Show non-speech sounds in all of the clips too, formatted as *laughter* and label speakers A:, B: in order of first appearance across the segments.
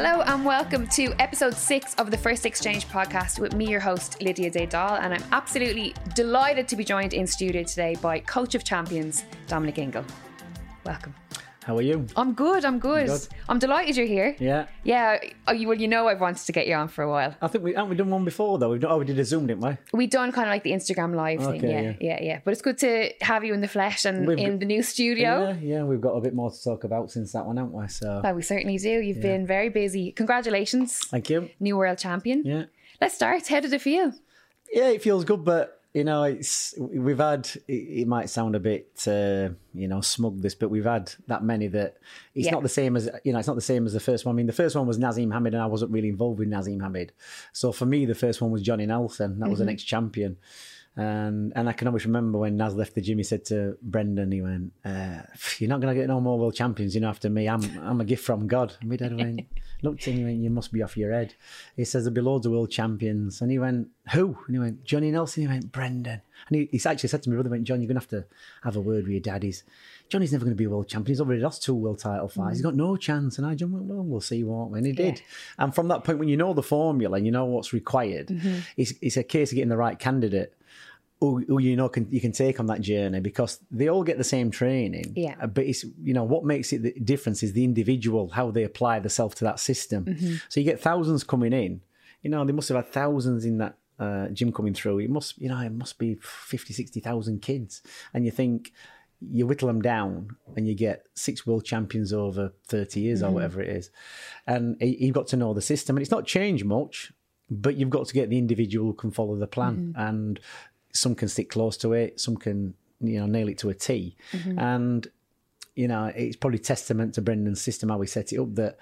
A: Hello and welcome to episode six of the First Exchange podcast with me, your host, Lydia Dahl. And I'm absolutely delighted to be joined in studio today by coach of champions, Dominic Ingle. Welcome.
B: How are you?
A: I'm good. I'm good.
B: Good.
A: I'm delighted you're here.
B: Yeah.
A: Yeah. Oh, you, well, you know, I've wanted to get you on for a while.
B: I think we haven't we done one before though. We've done, oh, we did a Zoom, didn't we?
A: We done kind of like the Instagram live thing. Yeah, yeah,
B: yeah.
A: yeah, But it's good to have you in the flesh and
B: We've
A: in
B: got-
A: the new studio.
B: Yeah, yeah. We've got a bit more to talk about since that one, haven't we? So
A: Well, we certainly do. You've been very busy. Congratulations,
B: thank you.
A: new world champion.
B: Yeah.
A: Let's start. How did it feel?
B: Yeah, it feels good, but you know, it's we've had. It, it might sound a bit, uh, you know, smug this, but we've had that many that it's
A: Yeah.
B: not the same as you know. It's not the same as the first one. I mean, the first one was Naseem Hamed, and I wasn't really involved with Naseem Hamed. So for me, the first one was Johnny Nelson. That was an ex-champion. And and I can always remember when Naz left the gym, he said to Brendan, he went, uh, "You're not going to get no more world champions, you know, after me. I'm I'm a gift from God." And my dad went, *laughs* looked at him, he went, "You must be off your head." He says there'll be loads of world champions, and he went, "Who?" And he went, "Johnny Nelson." He went, "Brendan." And he, he actually said to me, brother, went, "John, you're going to have to have a word with your dad. He's Johnny's never going to be a world champion. He's already lost two world title fights. He's mm. got no chance." And I John went, "Well, we'll see, won't we?" And he did. And from that point, when you know the formula and you know what's required, mm-hmm. it's it's a case of getting the right candidate who, who you know can you can take on that journey because they all get the same training.
A: Yeah.
B: Uh, But it's you know what makes it the difference is the individual how they apply themselves to that system.
A: Mm-hmm.
B: So you get thousands coming in. You know they must have had thousands in that uh, gym coming through. It must you know it must be 50, 60,000 kids, and you think you whittle them down and you get six world champions over 30 years or whatever it is. And you've got to know the system. And it's not changed much, but you've got to get the individual who can follow the plan. And some can stick close to it, some can, you know, nail it to a T. Mm-hmm. And, you know, it's probably testament to Brendan's system, how we set it up, that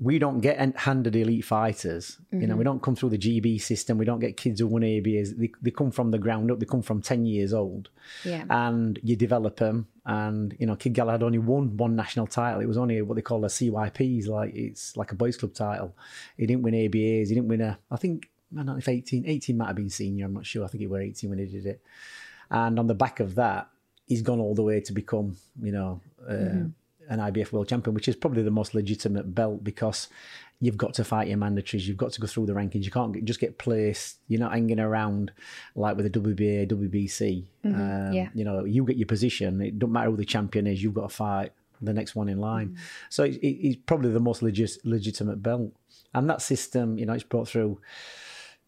B: we don't get handed elite fighters. You know, we mm-hmm. don't come through the GB system. We don't get kids who won ABAs. They, they come from the ground up. They come from 10 years old
A: Yeah.
B: and you develop them. And you know, Kid Galahad had only won one national title. It was only what they call a CYPs, like it's like a boys' club title. He didn't win ABAs. He didn't win a. I think I don't know if 18, 18 might have been senior. I'm not sure. I think he were eighteen when he did it. And on the back of that, he's gone all the way to become, you know, uh, an IBF world champion, which is probably the most legitimate belt because you've got to fight your mandatories. You've got to go through the rankings. You can't just get placed. You're not hanging around like with the WBA, WBC. Um,
A: yeah.
B: You know, you get your position. It don't matter who the champion is. You've got to fight the next one in line. So it, it, it's probably the most legit, legitimate belt. And that system, you know, it's brought through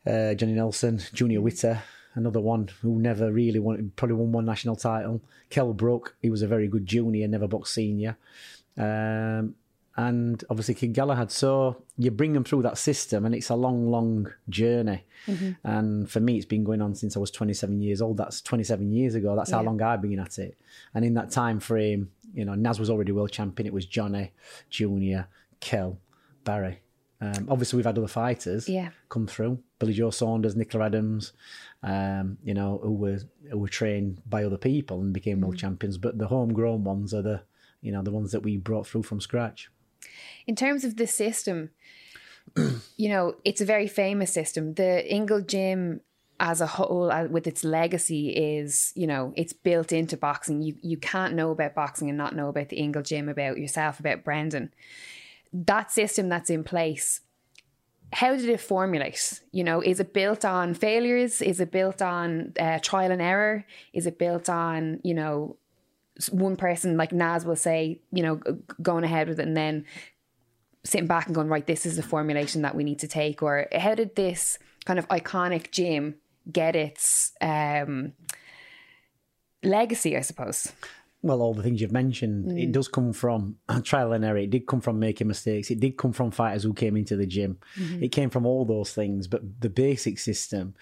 B: uh, Johnny Nelson, Junior Witter, another one who never really won, probably won one national title. Kel Brook, he was a very good junior, never boxed senior. Um, and obviously Kid Galahad. So you bring them through that system, and it's a long, long journey. And for me, it's been going on since I was 27 years old. That's 27 years ago. That's how long I've been at it. And in that time frame, you know, Naz was already world champion. It was Johnny, Junior, Kel, Barry. Um, obviously, we've had other fighters
A: Yeah.
B: come through. Billy Joe Saunders, Nicola Adams, um, you know, who were who were trained by other people and became world champions. But the homegrown ones are the, you know, the ones that we brought through from scratch.
A: in terms of the system, *clears throat* you know, it's a very famous system. The Ingle Gym as a whole, uh, with its legacy, is you know it's built into boxing. You you can't know about boxing and not know about the Ingle Gym, about yourself, about Brendan. That system that's in place. How did it formulate? You know, is it built on failures? Is it built on uh, trial and error? Is it built on you know one person like Naz will say, you know, going ahead with it and then sitting back and going, right, this is the formulation that we need to take? Or how did this kind of iconic gym get its um, legacy, I suppose?
B: Well, all the things you've mentioned, it does come from *clears throat* trial and error. It did come from making mistakes. It did come from fighters who came into the gym. It came from all those things. But the basic system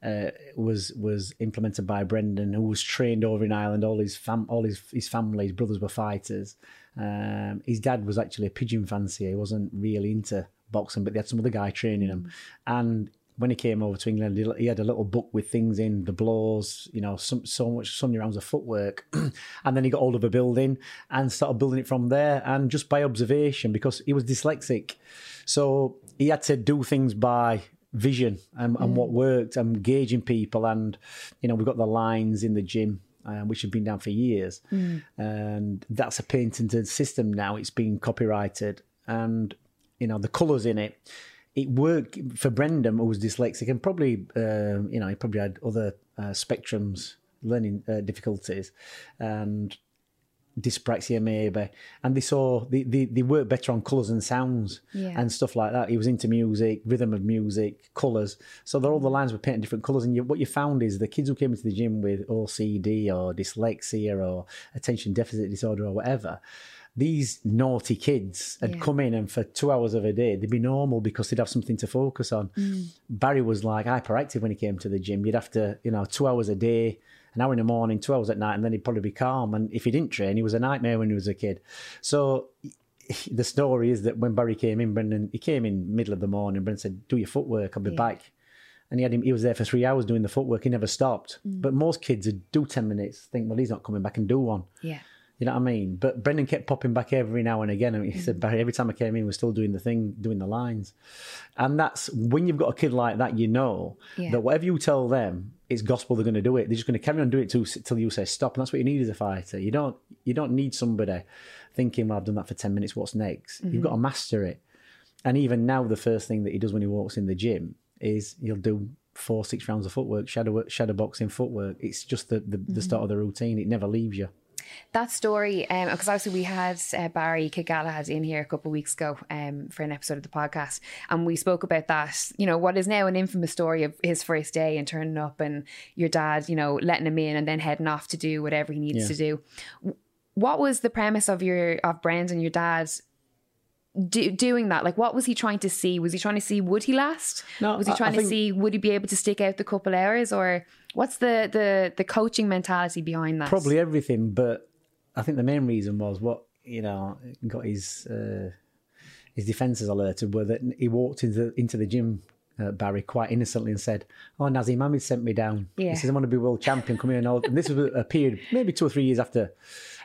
B: uh, was was implemented by Brendan, who was trained over in Ireland. All his fam, all his his family, his brothers were fighters. Um, his dad was actually a pigeon fancier. He wasn't really into boxing, but they had some other guy training him. And when he came over to England, he- he had a little book with things in the blows, you know, some, so much, so many rounds of footwork. *clears throat* and then he got hold of a building and started building it from there. And just by observation, because he was dyslexic. So he had to do things by vision and, and what worked and gauging people. And, you know, we've got the lines in the gym. Uh, which have been down for years, and that's a patented system now. It's been copyrighted, and you know, the colours in it. It worked for Brendan, who was dyslexic, and probably, uh, you know, he probably had other uh, spectrums, learning uh, difficulties, and dyspraxia maybe. And they saw they, they, they work better on colours and sounds
A: Yeah.
B: and stuff like that. He was into music rhythm of music colours. So they're all the lines were painted different colours. And you, what you found is the kids who came into the gym with ocd or dyslexia or attention deficit disorder or whatever these naughty kids had
A: Yeah.
B: come in and for two hours of a day they'd be normal because they'd have something to focus on barry was like hyperactive when he came to the gym you'd have to you know two hours a day an hour in the morning, two hours at night, and then he'd probably be calm. And if he didn't train, he was a nightmare when he was a kid. So *laughs* the story is that when Barry came in, Brendan, he came in middle of the morning. Brendan said, "Do your footwork. I'll be
A: Yeah.
B: back." And he had him. He was there for three hours doing the footwork. He never stopped.
A: Mm.
B: But most kids would do ten minutes, think, "Well, he's not coming back," and do one.
A: Yeah.
B: You know what I mean? But Brendan kept popping back every now and again. And he said, Barry, every time I came in, we're still doing the thing, doing the lines. And that's when you've got a kid like that, you know
A: Yeah.
B: that whatever you tell them, it's gospel. They're going to do it. They're just going to carry on doing it till, till you say stop. And that's what you need as a fighter. You don't you don't need somebody thinking, well, I've done that for ten minutes. What's next? You've mm-hmm. got to master it. And even now, the first thing that he does when he walks in the gym is he'll do four, six rounds of footwork, shadow shadow boxing footwork. It's just the the, the mm-hmm. start of the routine. It never leaves you.
A: That story, because obviously we had uh, Barry Kid Galahad in here a couple of weeks ago um, for an episode of the podcast, and we spoke about that. You know, what is now an infamous story of his first day and turning up, and your dad, you know, letting him in and then heading off to do whatever he needs
B: Yeah.
A: to do. What was the premise of your of Brendan, your dad's Do, doing that, like, what was he trying to see? Was he trying to see would he last?
B: No,
A: was he trying to see would he be able to stick out the couple hours, or what's the the the coaching mentality behind that?
B: Probably everything, but I think the main reason was what you know got his uh, his defences alerted were that he walked into into the gym. Uh, Barry quite innocently and said, "Oh, Naseem Hamed sent me down.
A: Yeah.
B: He says I want to be world champion. Come here." And, all. and this was a period, maybe two or three years after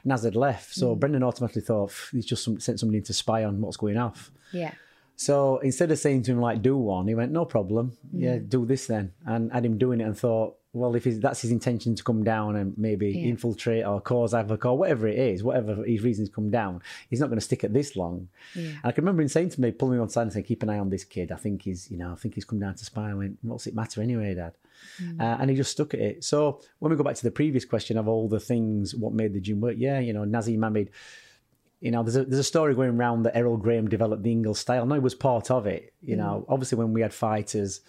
B: Naz had left.
A: Mm.
B: So Brendan automatically thought he's just some, sent somebody in to spy on what's going off.
A: Yeah.
B: So instead of saying to him like do one, he went no problem, yeah,
A: Mm.
B: do this then, and had him doing it and thought, well, if that's his intention to come down and maybe
A: Yeah.
B: infiltrate or cause havoc or whatever it is, whatever his reasons come down, he's not going to stick at this long.
A: Yeah.
B: And I can remember him saying to me, pulling me on side and saying, keep an eye on this kid. I think he's, you know, I think he's come down to spy. I went, what's it matter anyway, Dad?
A: Mm.
B: Uh, and he just stuck at it. So when we go back to the previous question of all the things, what made the gym work? Yeah, you know, Naseem Hamed you know, there's a there's a story going around that Herrol Graham developed the Ingle style. No, he was part of it. You know, mm. obviously when we had fighters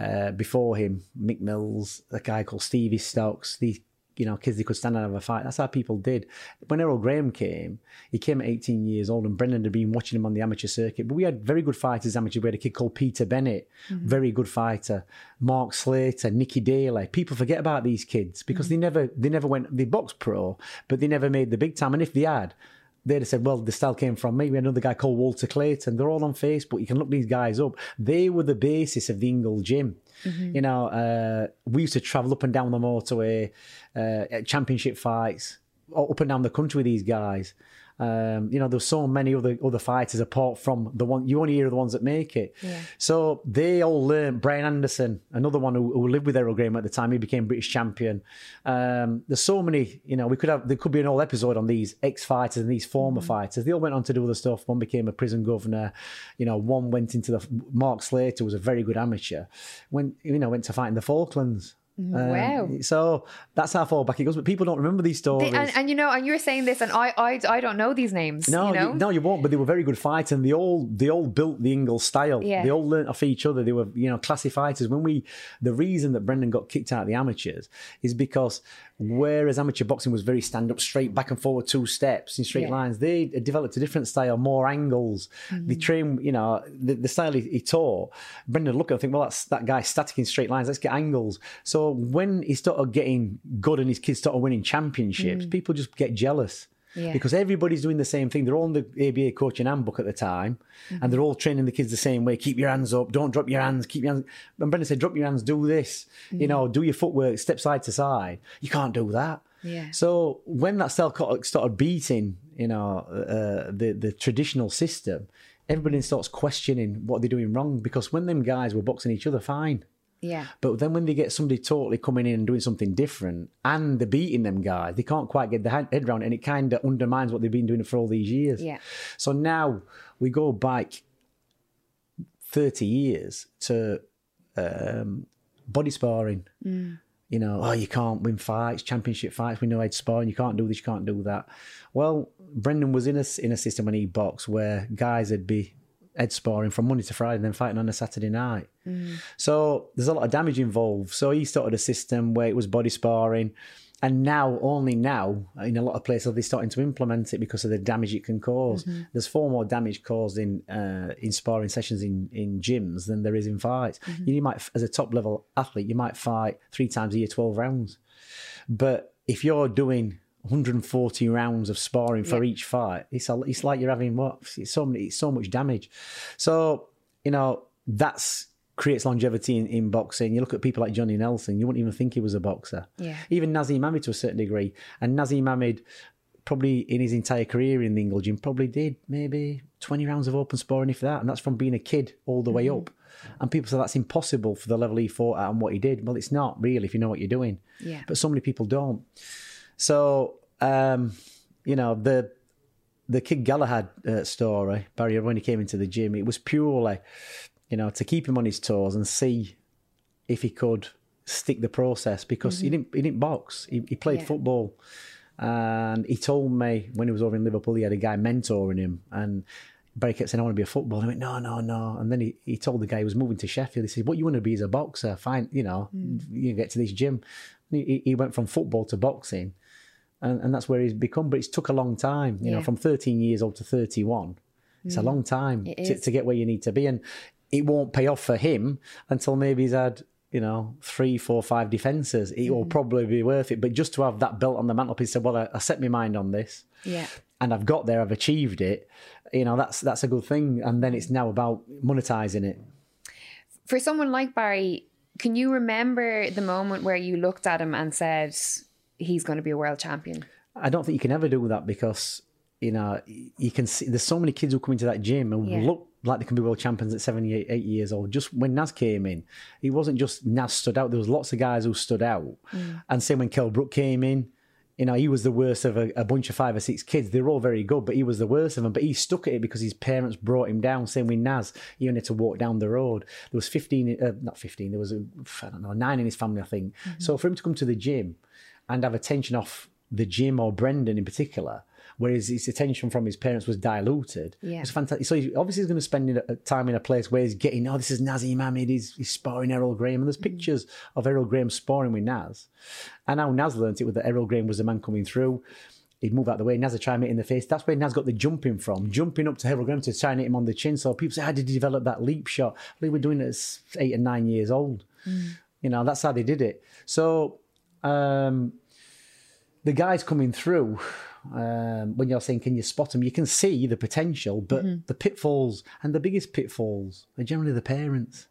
B: uh, before him, Mick Mills, a guy called Stevie Stokes, these you know kids they could stand and have a fight. That's how people did. When Herrol Graham came, he came at 18 years old, and Brendan had been watching him on the amateur circuit. But we had very good fighters amateur. We had a kid called Peter Bennett, mm-hmm. very good fighter. Mark Slater, Nicky Daly. People forget about these kids because mm-hmm. they never they never went they boxed pro, but they never made the big time. And if they had they'd have said, well, the style came from me. We had another guy called Walter Clayton. They're all on Facebook. You can look these guys up. They were the basis of the Ingle Gym. You know, uh, we used to travel up and down the motorway, uh, at championship fights, up and down the country with these guys. Um, you know, there's so many other other fighters apart from the one you only hear the ones that make it.
A: Yeah.
B: So they all learned. Brian Anderson, another one who, who lived with Herrol Graham at the time, he became British champion. Um, there's so many. You know, we could have there could be an whole episode on these ex fighters and these former fighters. They all went on to do other stuff. One became a prison governor. You know, one went into the Mark Slater was a very good amateur. Went you know went to fight in the Falklands. Um,
A: Wow.
B: So that's how far back it goes. But people don't remember these stories.
A: They- and, and you know, and you were saying this, and I, I, I don't know these names.
B: No,
A: you know,
B: no, you won't. But they were very good fighters, and they all they all built the Ingle style.
A: Yeah.
B: They all learnt off each other. They were you know classy fighters. When we the reason that Brendan got kicked out of the amateurs is because whereas amateur boxing was very stand up, straight back and forward, two steps in straight
A: Yeah.
B: lines, they developed a different style, more angles. They train, you know, the, the style he, he taught. Brendan look at and think, well, that's that guy static in straight lines. Let's get angles. So when he started getting good and his kids started winning championships, mm. people just get jealous
A: Yeah.
B: because everybody's doing the same thing. They're all in the ABA coaching handbook at the time, and mm-hmm. they're all training the kids the same way. Keep your hands up. Don't drop your hands. Keep your hands. And Brendan said, drop your hands. Do this. You mm. know, do your footwork. Step side to side. You can't do that.
A: Yeah.
B: So when that cut- started beating, you know, uh, the the traditional system, everybody starts questioning what they're doing wrong because when them guys were boxing each other, fine.
A: Yeah,
B: But then when they get somebody totally coming in and doing something different and they're beating them guys, they can't quite get their head around it and it kind of undermines what they've been doing for all these years.
A: Yeah.
B: So now we go back 30 years to um, body sparring. You know, oh, you can't win fights, championship fights. We know head sparring. You can't do this. You can't do that. Well, Brendan was in a in a system when he boxed where guys would be head sparring from Monday to Friday and then fighting on a Saturday night. Mm. So there's a lot of damage involved. So he started a system where it was body sparring. And now, only now, in a lot of places, are they're starting to implement it because of the damage it can because mm-hmm. There's far more damage caused in uh, in sparring sessions in, in gyms than there is in fights. Mm-hmm. You might, as a top level athlete, you might fight three times a year, 12 rounds. But if you're doing 140 rounds of sparring for
A: Yeah.
B: each fight, it's a, it's like you're having what? It's so many, it's so much damage. So you know that's creates longevity in, in boxing. You look at people like Johnny Nelson, you wouldn't even think he was a boxer.
A: Yeah.
B: Even Naseem Hamed to a certain degree, and Naseem Hamed probably in his entire career in the Ingle Gym probably did maybe 20 rounds of open sparring if that and that's from being a kid all the way mm-hmm. up and people say that's impossible for the level he fought at and what he did well it's not really if you know what you're doing
A: Yeah.
B: but so many people don't so um you know the the kid Galahad uh, story Barry when he came into the gym it was purely you know to keep him on his toes and see if he could stick the process because he didn't he didn't box. He, he played
A: Yeah.
B: football. And he told me when he was over in Liverpool he had a guy mentoring him and Barry kept saying I want to be a footballer. I went no no no. And then he, he told the guy he was moving to Sheffield. He said what you want to be is a boxer. Fine you know you get to this gym. He, he went from football to boxing and, and that's where he's become. But it's took a long time, you know, from 13 years old to 31. It's a mm. long time to, to get where you need to be, and it won't pay off for him until maybe he's had, you know, three, four, five defenses. It will mm. probably be worth it. But just to have that belt on the mantelpiece, said, well, I, I set my mind on this,
A: Yeah.
B: and I've got there, I've achieved it. You know, that's that's a good thing. And then it's now about monetizing it.
A: For someone like Barry, can you remember the moment where you looked at him and said, he's going to be a world champion?
B: I don't think you can ever do that because you know you can see there's so many kids who come into that gym and
A: Yeah.
B: look like they can be world champions at 78 eight years old. Just when Naz came in it wasn't just Naz stood out there was lots of guys who stood out. And same when Kel Brook came in you know he was the worst of a, a bunch of five or six kids. They were all very good but he was the worst of them but he stuck at it because his parents brought him down. Same with Naz he only had to walk down the road. There was 15 uh, not 15 there was a, I don't know nine in his family I think. So for him to come to the gym and have attention off the gym or Brendan in particular, whereas his attention from his parents was diluted.
A: Yeah.
B: It's fantastic. So he obviously he's going to spend uh, time in a place where he's getting, oh, this is Naseem Hamed, he's, he's sparring Herrol Graham. And there's mm. pictures of Herrol Graham sparring with Naz. And how Naz learnt it was that Herrol Graham was the man coming through. He'd move out the way, Naz would try and hit him in the face. That's where Naz got the jumping from, jumping up to Herrol Graham to try and hit him on the chin. So people say, how did he develop that leap shot? Well, they were doing it at eight and nine years old. Mm. You know, that's how they did it. So um, the guys coming through, um, when you're saying, can you spot them? You can see the potential, but the pitfalls and the biggest pitfalls are generally the parents,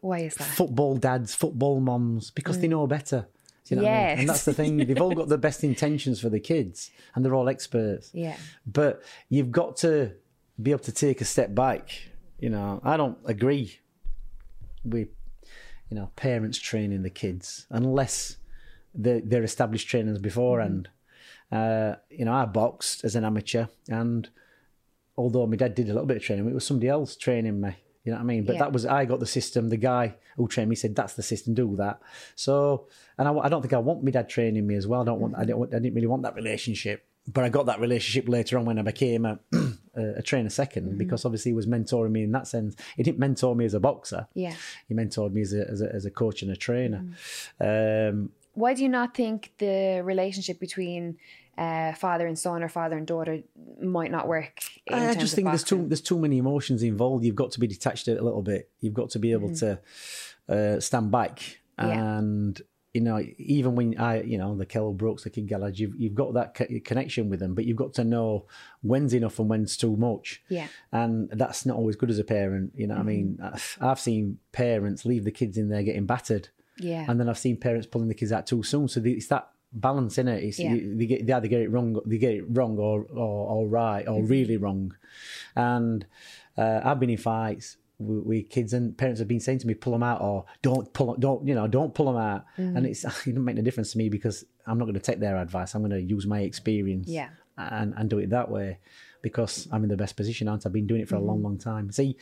A: Why is that?
B: football dads, football moms, because they know better. You know what I mean? And that's the thing. They've all *laughs* got the best intentions for the kids, and they're all experts.
A: Yeah.
B: But you've got to be able to take a step back. You know, I don't agree with you know parents training the kids unless they're, they're established trainers beforehand. Uh, you know, I boxed as an amateur, and although my dad did a little bit of training, it was somebody else training me. You know what I mean? But
A: Yeah.
B: that was I got the system. The guy who trained me said, "That's the system. Do that." So, and I, I don't think I want my dad training me as well. I don't want. I didn't. I didn't really want that relationship. But I got that relationship later on when I became a, *clears throat* a, trainer 2nd because obviously he was mentoring me in that sense. He didn't mentor me as a boxer.
A: Yeah.
B: He mentored me as a, as a, as a coach and a trainer. Um,
A: Why do you not think the relationship between uh, father and son or father and daughter might not work?
B: I just think there's too there's too many emotions involved. You've got to be detached a little bit. You've got to be able to uh, stand back,
A: Yeah.
B: and you know, even when I, you know, the Kel Brooks, the Kid Galahad, you've you've got that co- connection with them, but you've got to know when's enough and when's too much.
A: Yeah.
B: and that's not always good as a parent. You know, what I mean, I've seen parents leave the kids in there getting battered.
A: Yeah.
B: And then I've seen parents pulling the kids out too soon. So the, it's that balance in it. It's,
A: Yeah.
B: they, get, they either get it wrong, they get it wrong or or, or right or mm-hmm. really wrong. And uh, I've been in fights with, with kids, and parents have been saying to me, "Pull them out," or "Don't pull, don't you know, don't pull them out." Mm. And it's *laughs* it doesn't make no difference to me because I'm not going to take their advice. I'm going to use my experience.
A: Yeah.
B: and, and do it that way because I'm in the best position, aren't I? I've been doing it for a long, mm-hmm. long time. See,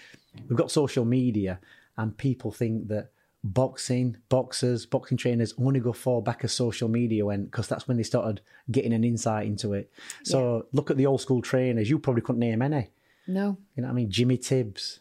B: we've got social media, and people think that boxing, boxers, boxing trainers only go far back as social media went because that's when they started getting an insight into it. So look at the old school trainers. You probably couldn't name any.
A: No.
B: You know what I mean? Jimmy Tibbs.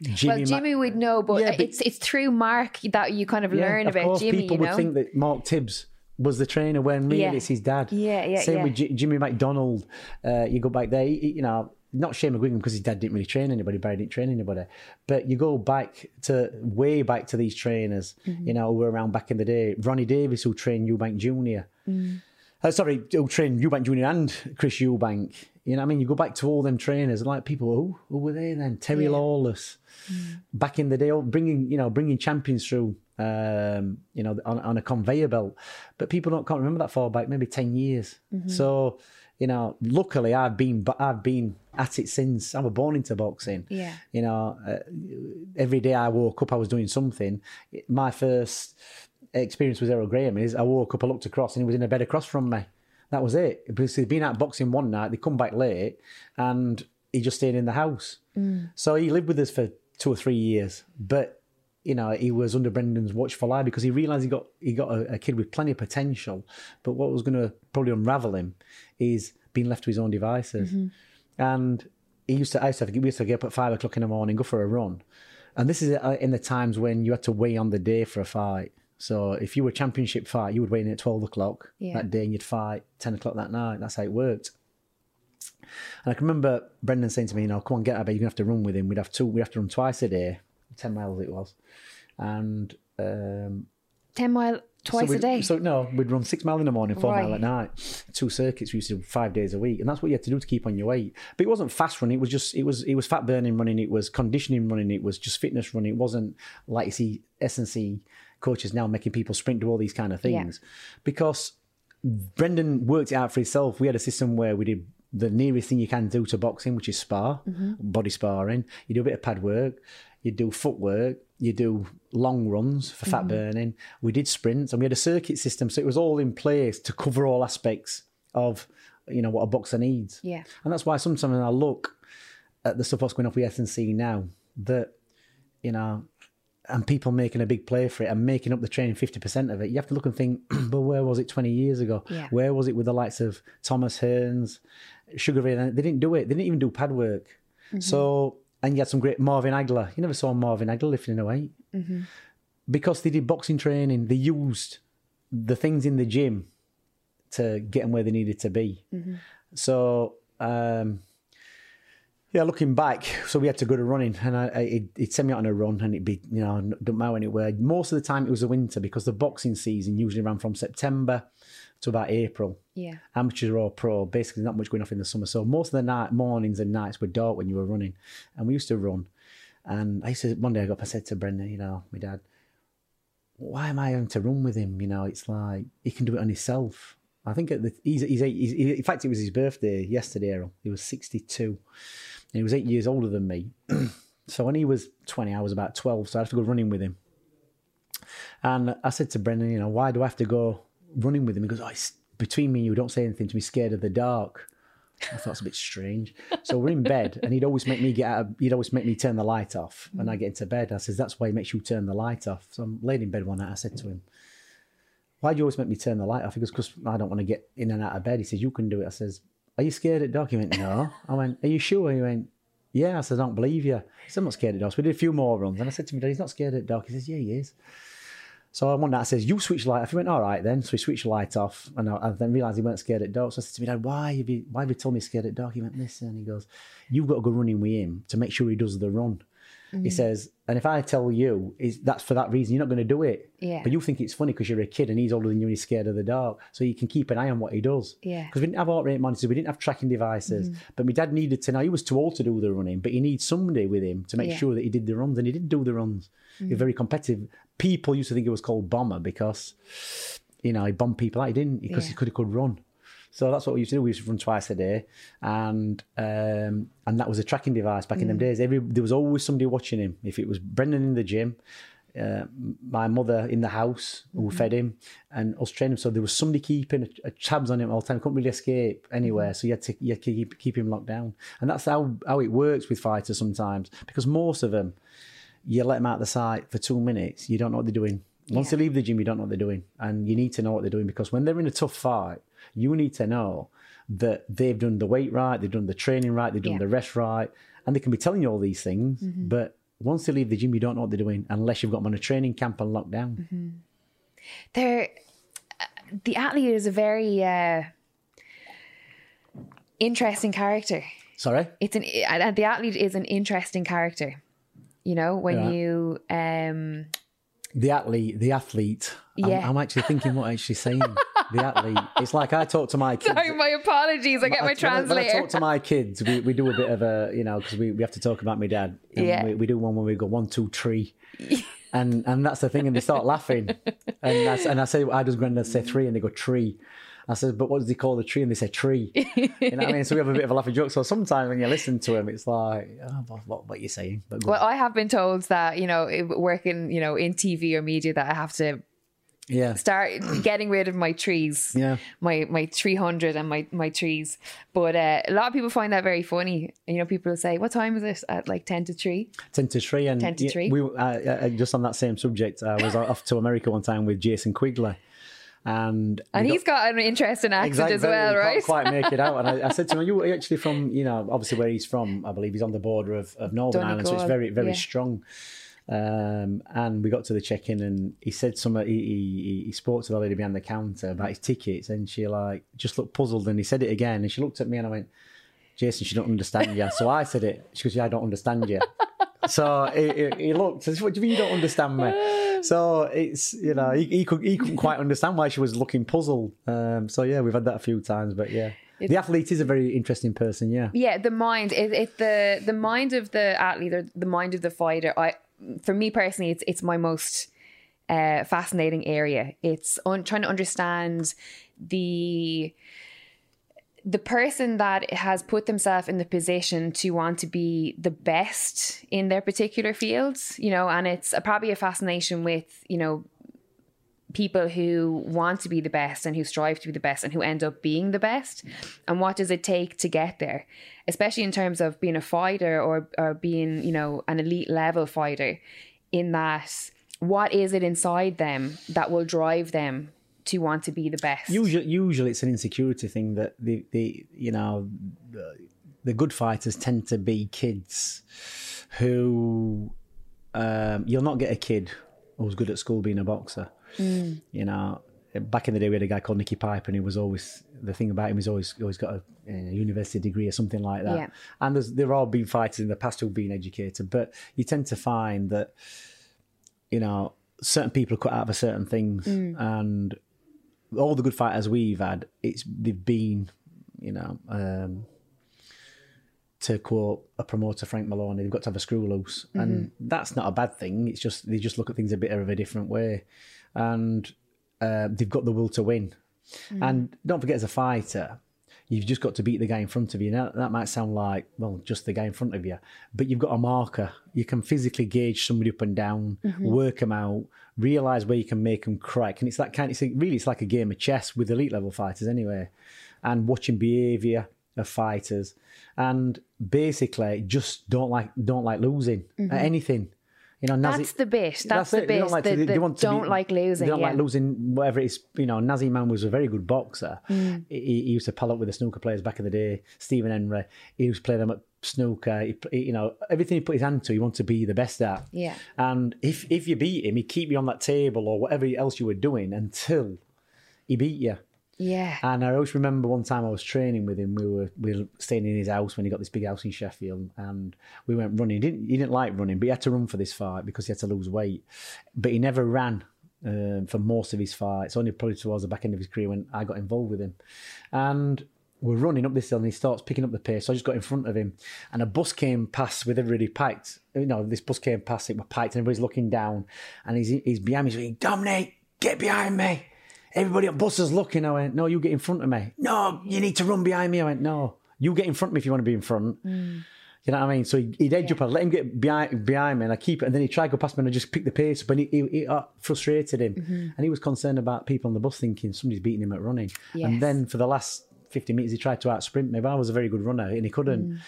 A: Jimmy well, Jimmy Ma- would know, but,
B: Yeah, but-
A: it's it's through Mark that you kind of
B: Yeah,
A: learn
B: of
A: about
B: course,
A: Jimmy.
B: people
A: You
B: would think that Mark Tibbs was the trainer when really
A: Yeah.
B: it's his dad.
A: Yeah, yeah,
B: Same
A: yeah.
B: with J- Jimmy McDonald. Uh, you go back there, he- you know, not Shane McGuigan because his dad didn't really train anybody, Barry didn't train anybody. But you go back to way back to these trainers,
A: Mm-hmm.
B: you know, who were around back in the day. Ronnie Davies, who trained Eubank Jr.
A: Mm.
B: Uh, sorry, who trained Eubank Jr. and Chris Eubank. You know what I mean? You go back to all them trainers, like people, who, who were they then? Terry
A: Yeah.
B: Lawless. Back in the day, bringing, you know, bringing champions through, um, you know, on, on a conveyor belt. But people don't can't remember that far back, maybe 10 years. So, you know, luckily I've been, I've been at it since I was born into boxing.
A: Yeah.
B: You know, uh, every day I woke up, I was doing something. My first experience with Herrol Graham is I woke up, I looked across, and he was in a bed across from me. That was it. Because he'd been out boxing one night, they come back late, and he just stayed in the house. So he lived with us for two or three years, but you know he was under Brendan's watchful eye because he realised he got he got a, a kid with plenty of potential. But what was going to probably unravel him is being left to his own devices. And he used to, I used to, have, we used to get up at five o'clock in the morning, go for a run. And this is uh, in the times when you had to weigh on the day for a fight. So if you were a championship fight, you would weigh in at 12 o'clock
A: Yeah.
B: that day and you'd fight 10 o'clock that night. That's how it worked. And I can remember Brendan saying to me, you know, come on, get out of bed, you're going to have to run with him. We'd have to, we have to run twice a day, 10 miles it was. And um,
A: ten mile twice
B: so
A: a day.
B: So no, we'd run six mile in the morning, four mile
A: Right.
B: at night. Two circuits we used to do five days a week, and that's what you had to do to keep on your weight. But it wasn't fast running. It was just it was it was fat burning running. It was conditioning running. It was just fitness running. It wasn't like you see S and C coaches now making people sprint do all these kind of
A: Yeah.
B: things because Brendan worked it out for himself. We had a system where we did the nearest thing you can do to boxing, which is spar, body sparring. You do a bit of pad work, you do footwork, you do long runs for fat mm-hmm. burning. We did sprints, and we had a circuit system, so it was all in place to cover all aspects of you know what a boxer needs.
A: Yeah.
B: and that's why sometimes when I look at the stuff that's going off with S and C now, that you know and people making a big play for it and making up the training 50% of it, you have to look and think, *clears throat* but where was it 20 years ago?
A: Yeah.
B: Where was it with the likes of Thomas Hearns, Sugar Ray? They didn't do it. They didn't even do pad work. Mm-hmm. So, and you had some great Marvin Hagler. You never saw Marvin Hagler lifting a weight because they did boxing training. They used the things in the gym to get them where they needed to be. So, um, yeah, looking back, so we had to go to running, and I, I it, it sent me out on a run, and it'd be you know don't matter anywhere. Most of the time it was the winter because the boxing season usually ran from September to about April.
A: yeah.
B: Amateur or pro, basically not much going off in the summer. So most of the night mornings and nights were dark when you were running, and we used to run. And I used to one day I got up, I said to Brendan, you know, my dad, why am I having to run with him? You know, it's like he can do it on himself. I think at the, he's, he's, eight, he's in fact it was his birthday yesterday. Herrol. He was sixty two, and he was eight years older than me. *clears throat* so when he was twenty, I was about twelve. So I had to go running with him. And I said to Brendan, you know, why do I have to go running with him? He goes, oh, between me and you, don't say anything to me, scared of the dark. I thought it's a bit strange. So we're in bed, and he'd always make me get out. Of, he'd always make me turn the light off when I mm. get into bed. I says, "That's why he makes you turn the light off." So I'm laying in bed one night. I said to him, "Why do you always make me turn the light off?" He goes, "Because I don't want to get in and out of bed." He says, "You can do it." I says, "Are you scared at dark?" He went, "No." I went, "Are you sure?" He went, "Yeah." I said, "I don't believe you." He said, "I'm not scared at dark." So we did a few more runs, and I said to him, "Dad, he's not scared at dark." He says, "Yeah, he is." So one night I says, "You switch light off." He went, "All right then." So he switched the light off, and I, I then realised he weren't scared at dark. So I said to me, "Dad, why have you why have you told me scared at dark?" He went, "Listen," he goes, "You've got to go running with him to make sure he does the run." He mm-hmm. says, "And if I tell you, is that's for that reason, you're not going to do it.
A: Yeah.
B: But you think it's funny because you're a kid and he's older than you and he's scared of the dark, so you can keep an eye on what he does.
A: Yeah.
B: Because we didn't have heart rate monitors, we didn't have tracking devices. Mm-hmm. But my dad needed to know he was too old to do the running, but he needs somebody with him to make
A: Yeah.
B: sure that he did the runs, and he did do the runs. He was mm-hmm. very competitive. People used to think it was called bomber because, you know, he bombed people out. He didn't because
A: Yeah.
B: he could he could run. So that's what we used to do. We used to run twice a day, and um, and that was a tracking device back in them days. Every there was always somebody watching him. If it was Brendan in the gym, uh, my mother in the house who
A: Mm-hmm.
B: fed him and us training him. So there was somebody keeping a, a tabs on him all the time. Couldn't really escape anywhere. So you had to, you had to keep, keep him locked down. And that's how, how it works with fighters sometimes because most of them, you let them out the site for two minutes, you don't know what they're doing. Once
A: Yeah.
B: they leave the gym, you don't know what they're doing. And you need to know what they're doing because when they're in a tough fight, you need to know that they've done the weight right, they've done the training right, they've done
A: Yeah.
B: the rest right. And they can be telling you all these things, mm-hmm. but once they leave the gym, you don't know what they're doing unless you've got them on a training camp and locked down. Mm-hmm.
A: They're uh, the athlete is a very uh, interesting character.
B: Sorry?
A: It's an and the athlete is an interesting character. You know when
B: Yeah.
A: you um
B: The athlete, the athlete. I'm-
A: Yeah.
B: I'm, actually thinking what I'm actually saying. the athlete. It's like I talk to my *laughs* kids.
A: sorry, my apologies. I get my
B: I- when I-
A: translator.
B: When I talk to my kids, we, we do a bit of a, you know, because we, we have to talk about my dad. And
A: Yeah.
B: We, we do one when we go one, two, three. *laughs* and and that's the thing, and they start laughing. And that's, and I say, I does granddad say three, and they go tree. I said, but what does he call the tree? And they say tree. *laughs* You know what I mean? So we have a bit of a laughing joke. So sometimes when you listen to him, it's like, oh, what, what, what are you saying? But
A: well,
B: on.
A: I have been told that you know working you know in TV or media that I have to
B: yeah.
A: start *clears throat* getting rid of my trees.
B: Yeah.
A: My my three hundred and my my trees. But uh, a lot of people find that very funny. You know, people say, "What time is it?" At like ten to three.
B: 10 to 3 and
A: 10 to
B: yeah,
A: 3.
B: we uh, uh, just on that same subject I was *laughs* off to America one time with Jason Quigley and
A: And he's got an interesting accent as well, right?
B: Can't quite make it out. And I, I said to him, "Are you actually from? You know, obviously where he's from. I believe he's on the border of, of Northern Ireland, so it's very very
A: yeah.
B: strong." Um, and we got to the check-in, and he said some. He, he he spoke to the lady behind the counter about his tickets, and she like just looked puzzled, and he said it again, and she looked at me, and I went, "Jason, she don't understand you." So I said it. She goes, "Yeah, I don't understand you." *laughs* so he, he, looked. "What do you mean you don't understand me?" So it's you know he, he could he couldn't *laughs* quite understand why she was looking puzzled. Um, so yeah, we've had that a few times, but yeah, the athlete is a very interesting person. Yeah,
A: yeah, the mind. If, it the the mind of the athlete or the mind of the fighter. I, for me personally, it's it's my most uh, fascinating area. It's on trying to understand the the person that has put themselves in the position to want to be the best in their particular fields, you know, and it's a, probably a fascination with, you know, people who want to be the best and who strive to be the best and who end up being the best. And what does it take to get there? Especially in terms of being a fighter or, or being, you know, an elite level fighter, in that what is it inside them that will drive them to want to be the best?
B: usually usually it's an insecurity thing that the the you know the, the good fighters tend to be kids who um, you'll not get a kid who's good at school being a boxer.
A: Mm.
B: You know, back in the day we had a guy called Nicky Piper, and he was always the thing about him is always always got a, a university degree or something like that.
A: Yeah.
B: And there's there all been fighters in the past who've been educated, but you tend to find that you know certain people are cut out for certain things,
A: Mm.
B: and all the good fighters we've had, it's they've been, you know, um, to quote a promoter Frank Maloney, they've got to have a screw loose, and that's not a bad thing. It's just they just look at things a bit of a different way, and uh, they've got the will to win. And don't forget, as a fighter, you've just got to beat the guy in front of you. Now that might sound like well, just the guy in front of you, but you've got a marker. You can physically gauge somebody up and down, mm-hmm. work them out, realize where you can make them crack, and it's that kind. It's really it's like a game of chess with elite level fighters anyway, and watching behavior of fighters, and basically just don't like don't like losing at anything. You know, Nazi,
A: That's the bit. That's, the
B: it. They
A: bit.
B: don't like,
A: the,
B: to, they,
A: the
B: they want to
A: don't
B: be-
A: like losing.
B: They don't
A: yeah.
B: like losing whatever it is. You know, Nazi Man was a very good boxer.
A: Mm.
B: He, he used to pal up with the snooker players back in the day. Stephen Hendry. He used to play them at snooker. He, he- you know, everything he put his hand to, he wanted to be the best at.
A: Yeah.
B: And if if you beat him, he'd keep you on that table or whatever else you were doing until he beat you.
A: Yeah.
B: And I always remember one time I was training with him. We were we were staying in his house when he got this big house in Sheffield, and we went running. He didn't he didn't like running, but he had to run for this fight because he had to lose weight. But he never ran um, for most of his fights. Only probably towards the back end of his career when I got involved with him, and. We're running up this hill and he starts picking up the pace. So I just got in front of him and a bus came past with everybody packed. You know, this bus came past, it was packed and everybody's looking down and he's, he's behind me, he's going, Dominic, get behind me. Everybody on bus is looking. I went, no, you get in front of me. No, you need to run behind me. I went, no, you get in front of me if you want to be in front. You You know what I mean? So he'd edge up, I'd let him get behind, behind me, and I keep it, and then he tried to go past me, and I just picked the pace up, and it, it, it uh, frustrated him.
A: Mm-hmm.
B: And he was concerned about people on the bus thinking somebody's beating him at running.
A: Yes.
B: And then for the last 50 metres, he tried to out sprint me, but I was a very good runner, and he couldn't.
A: Mm.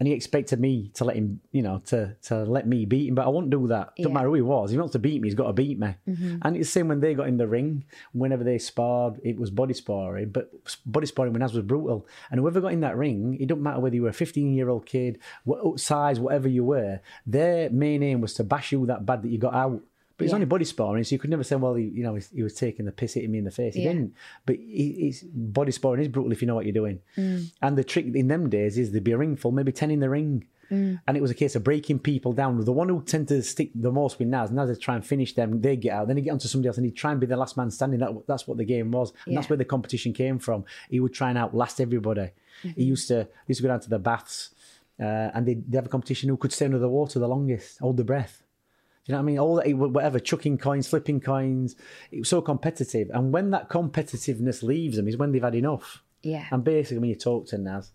B: And he expected me to let him, you know, to to let me beat him, but I won't do that. Doesn't
A: Yeah. Mm-hmm.
B: matter who he was. If he wants to beat me, he's got to beat me. And it's the same when they got in the ring. Whenever they sparred, it was body sparring, but body sparring when as was brutal. And whoever got in that ring, it doesn't matter whether you were a 15 year old kid, what size, whatever you were, their main aim was to bash you that bad that you got out. But it's
A: Yeah.
B: only body sparring, so you could never say, well, he, you know, he, he was taking the piss, hitting me in the face. He
A: Yeah.
B: didn't. But he, he's, body sparring is brutal if you know what you're doing.
A: Mm.
B: And the trick in them days is there'd be a ring full, maybe 10 in the ring.
A: Mm.
B: And it was a case of breaking people down. The one who tend to stick the most with Naz, Naz would try and finish them, they get out, then he'd get onto somebody else and he'd try and be the last man standing. That, that's what the game was. And that's where the competition came from. He would try and outlast everybody.
A: Mm-hmm.
B: He used to he used to go down to the baths uh, and they'd, they'd have a competition who could stay under the water the longest, hold the breath. You know what I mean? All that, eh, whatever, chucking coins, flipping coins. It was so competitive. And when that competitiveness leaves them is when they've had enough.
A: Yeah.
B: And basically, when you talk to Naz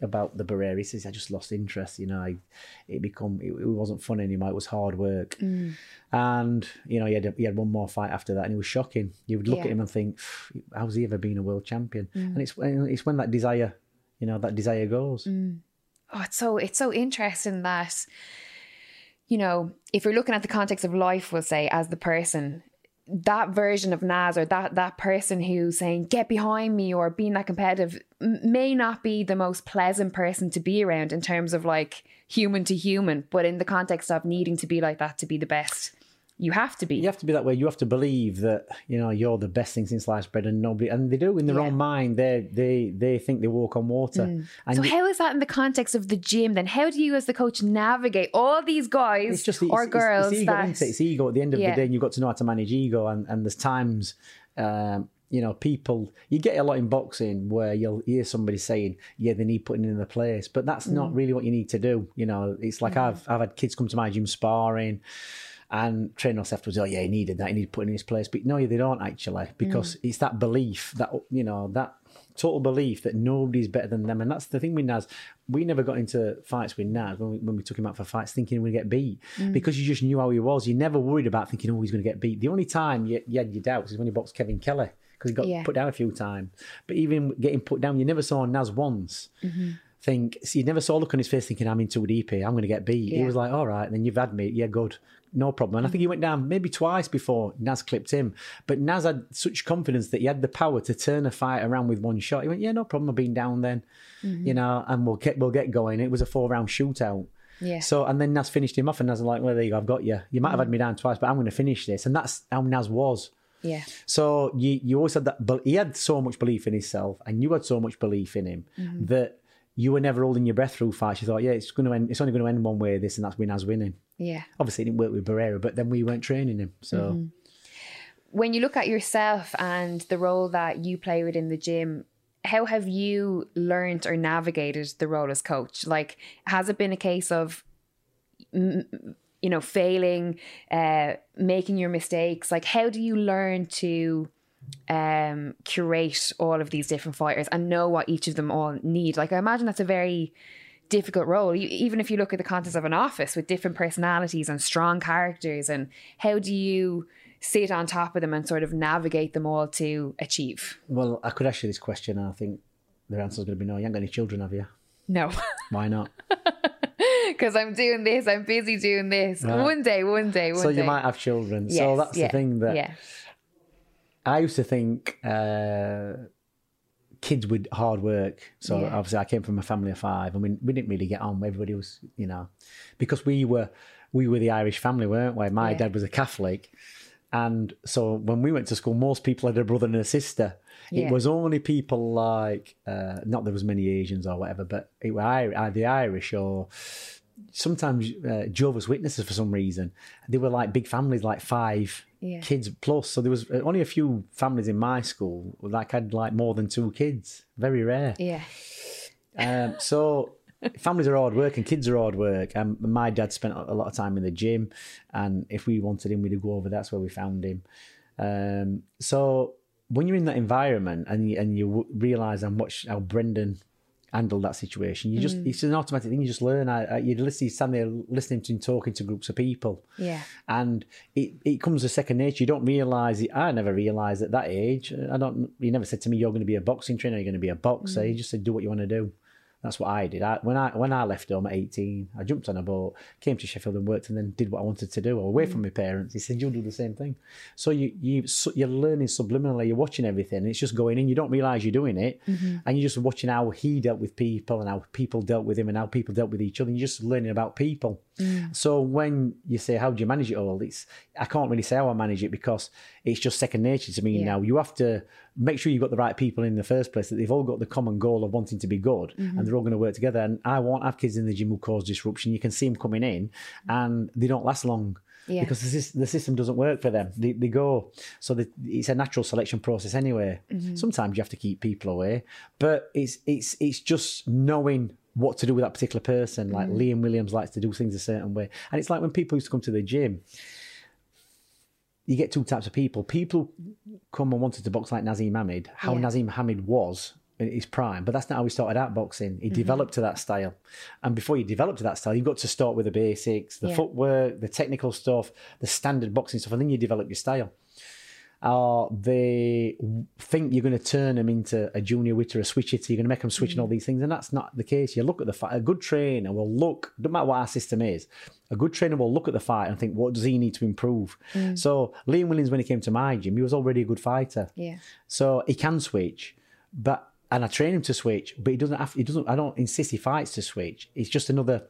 B: about the Barrera, he says, I just lost interest. You know, I, it become it, it wasn't fun anymore. It was hard work. Mm. And, you know, he had, he had one more fight after that and it was shocking. You would look
A: Yeah.
B: at him and think, how's he ever been a world champion? Mm. And it's, eh, it's when that desire, you know, that desire goes. Mm.
A: oh, it's so it's so interesting that you know if you're looking at the context of life, we'll say as the person, that version of Naz or that that person who's saying get behind me or being that competitive may not be the most pleasant person to be around in terms of like human to human, but in the context of needing to be like that to be the best, you have to be.
B: You have to be that way. You have to believe that you know you're the best thing since sliced bread, and nobody, and they do in their
A: Yeah. Mm.
B: own mind. They they they think they walk on water, and
A: So
B: you-
A: how is that in the context of the gym? Then how do you, as the coach, navigate all these guys
B: it's just
A: or
B: it's, it's-
A: girls
B: It's, ego,
A: that
B: it? It's ego. At the end of
A: Yeah.
B: the day, and you've got to know how to manage ego. And and there's times, um, you know, people you get a lot in boxing where you'll hear somebody saying, "Yeah, they need putting in the place," but that's
A: Mm.
B: not really what you need to do. You know, it's like I've I've had kids come to my gym sparring. And train us afterwards, oh yeah, he needed that, he needed to put in his place. But no, they don't actually, because mm. it's that belief that you know, that total belief that nobody's better than them. And that's the thing with Naz. We never got into fights with Naz when we, when we took him out for fights thinking we would get beat mm. because you just knew how he was. You never worried about thinking, oh, he's going to get beat. The only time you, you had your doubts is when he boxed Kevin Kelly because he got
A: Yeah.
B: put down a few times. But even getting put down, you never saw Naz once. Mm-hmm. Think so you never saw a look on his face thinking I'm in too deep here. I'm going to get beat. He was like, all right, then you've had me. Yeah, good, no problem. And I think he mm. went down maybe twice before Naz clipped him. But Naz had such confidence that he had the power to turn a fight around with one shot. He went, yeah, no problem. I've been down then, mm-hmm. you know, and we'll get we'll get going. It was a four round shootout.
A: Yeah.
B: So and then Naz finished him off, and Naz was like, well, there you go, I've got you. You might have had mm. me down twice, but I'm going to finish this. And that's how Naz was.
A: yeah.
B: So you you always had that, but he had so much belief in himself, and you had so much belief in him
A: Mm-hmm.
B: that you were never holding your breath through fights. You thought, yeah, it's going to end. It's only going to end one way. This and that's when Naz winning.
A: Yeah.
B: Obviously, it didn't work with Barrera, but then we weren't training him. So
A: Mm-hmm. When you look at yourself and the role that you play within the gym, how have you learned or navigated the role as coach? Like, has it been a case of, you know, failing, uh, making your mistakes? Like, how do you learn to um, curate all of these different fighters and know what each of them all need? Like, I imagine that's a very difficult role. You, even if you look at the context of an office with different personalities and strong characters, and how do you sit on top of them and sort of navigate them all to achieve?
B: well, I could ask you this question, and I think the answer is going to be no. You ain't got any children, have you?
A: No,
B: Why not? *laughs*
A: because I'm doing this. I'm busy doing this.
B: Right.
A: One day, one day, one
B: so
A: day.
B: you might have children.
A: Yes,
B: so that's
A: yeah,
B: the thing that
A: yeah,
B: I used to think uh, kids with hard work. So
A: Yeah.
B: obviously, I came from a family of five, and we, we didn't really get on. Everybody was, you know, because we were we were the Irish family, weren't we? My
A: Yeah.
B: dad was a Catholic, and so when we went to school, most people had a brother and a sister.
A: Yeah.
B: It was only people like uh, not there was many Asians or whatever, but it were the Irish or sometimes uh, Jehovah's Witnesses for some reason. They were like big families, like five
A: Yeah.
B: kids plus. So there was uh, only a few families in my school like had like more than two kids. Very rare.
A: yeah,
B: Um, so *laughs* families are hard work and kids are hard work. Um, my dad spent a lot of time in the gym, and if we wanted him, we'd go over. That's where we found him. Um, so when you're in that environment and you, and you realise and watch how Brendan handle that situation. You just mm. it's an automatic thing. You just learn. I, I, you listen, you stand there listening to and talking to groups of people.
A: Yeah.
B: And it, it comes as second nature. You don't realise it. I never realised at that age. Uh, I don't. You never said to me, "You're going to be a boxing trainer. You're going to be a boxer." You mm. just said, "Do what you want to do." That's what I did. I, when I when I left home at eighteen, I jumped on a boat, came to Sheffield and worked, and then did what I wanted to do. Away from my parents, he said, "You'll do the same thing." So you you so you're learning subliminally. You're watching everything. And it's just going in. You don't realise you're doing it, mm-hmm. and you're just watching how he dealt with people and how people dealt with him and how people dealt with each other. And you're just learning about people. So when you say, "How do you manage it all?" It's I can't really say how I manage it because it's just second nature to me
A: Yeah.
B: now. You have to make sure you've got the right people in the first place. That they've all got the common goal of wanting to be good,
A: Mm-hmm.
B: and they're all going to work together. And I won't have kids in the gym who cause disruption. You can see them coming in, and they don't last long.
A: Yeah.
B: Because the, sys- the system doesn't work for them. They, they go, so the, it's a natural selection process anyway.
A: Mm-hmm.
B: Sometimes you have to keep people away, but it's it's it's just knowing what to do with that particular person. Like
A: Mm.
B: Liam Williams likes to do things a certain way, and it's like when people used to come to the gym you get two types of people. People come and wanted to box like Naseem Hamed, how
A: Yeah.
B: Naseem Hamed was in his prime, but that's not how he started out boxing. He developed to that style. And before you develop to that style, you've got to start with the basics, the
A: Yeah.
B: footwork, the technical stuff, the standard boxing stuff, and then you develop your style. Or they think you're going to turn them into a junior witter, a switch hitter, you're going to make them switch and all mm. these things, and that's not the case. You look at the fight, a good trainer will look, no matter what our system is, a good trainer will look at the fight and think, what does he need to improve? Mm. So Liam Williams, when he came to my gym, he was already a good fighter.
A: Yeah.
B: So he can switch, but and I train him to switch, but he doesn't have. He doesn't. I don't insist he fights to switch. It's just another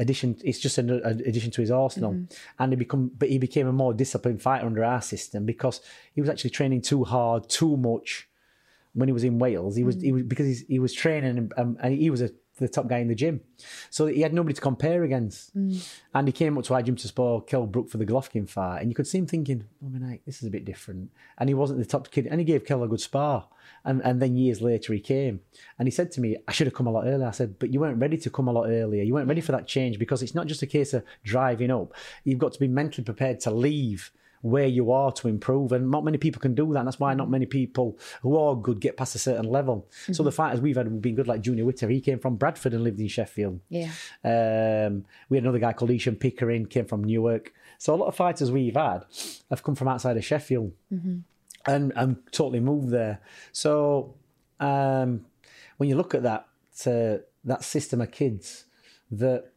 B: addition. It's just an addition to his arsenal, and he become. But he became a more disciplined fighter under our system because he was actually training too hard, too much. When he was in Wales, he was he was because he's, he was training and, um, and he was a, the top guy in the gym, so he had nobody to compare against. Mm. And he came up to our gym to spar Kell Brook for the Golovkin fight, and you could see him thinking, "Oh my night, this is a bit different." And he wasn't the top kid, and he gave Kell a good spar. And and then years later he came, and he said to me, "I should have come a lot earlier." I said, "But you weren't ready to come a lot earlier. You weren't ready for that change because it's not just a case of driving up. You've got to be mentally prepared to leave." Where you are to improve, and not many people can do that. And that's why not many people who are good get past a certain level. So the fighters we've had have been good, like Junior Witter. He came from Bradford and lived in Sheffield.
A: Yeah.
B: Um, we had another guy called Esham Pickering, came from Newark. So a lot of fighters we've had have come from outside of Sheffield and, and totally moved there. So um, when you look at that uh, that system of kids, that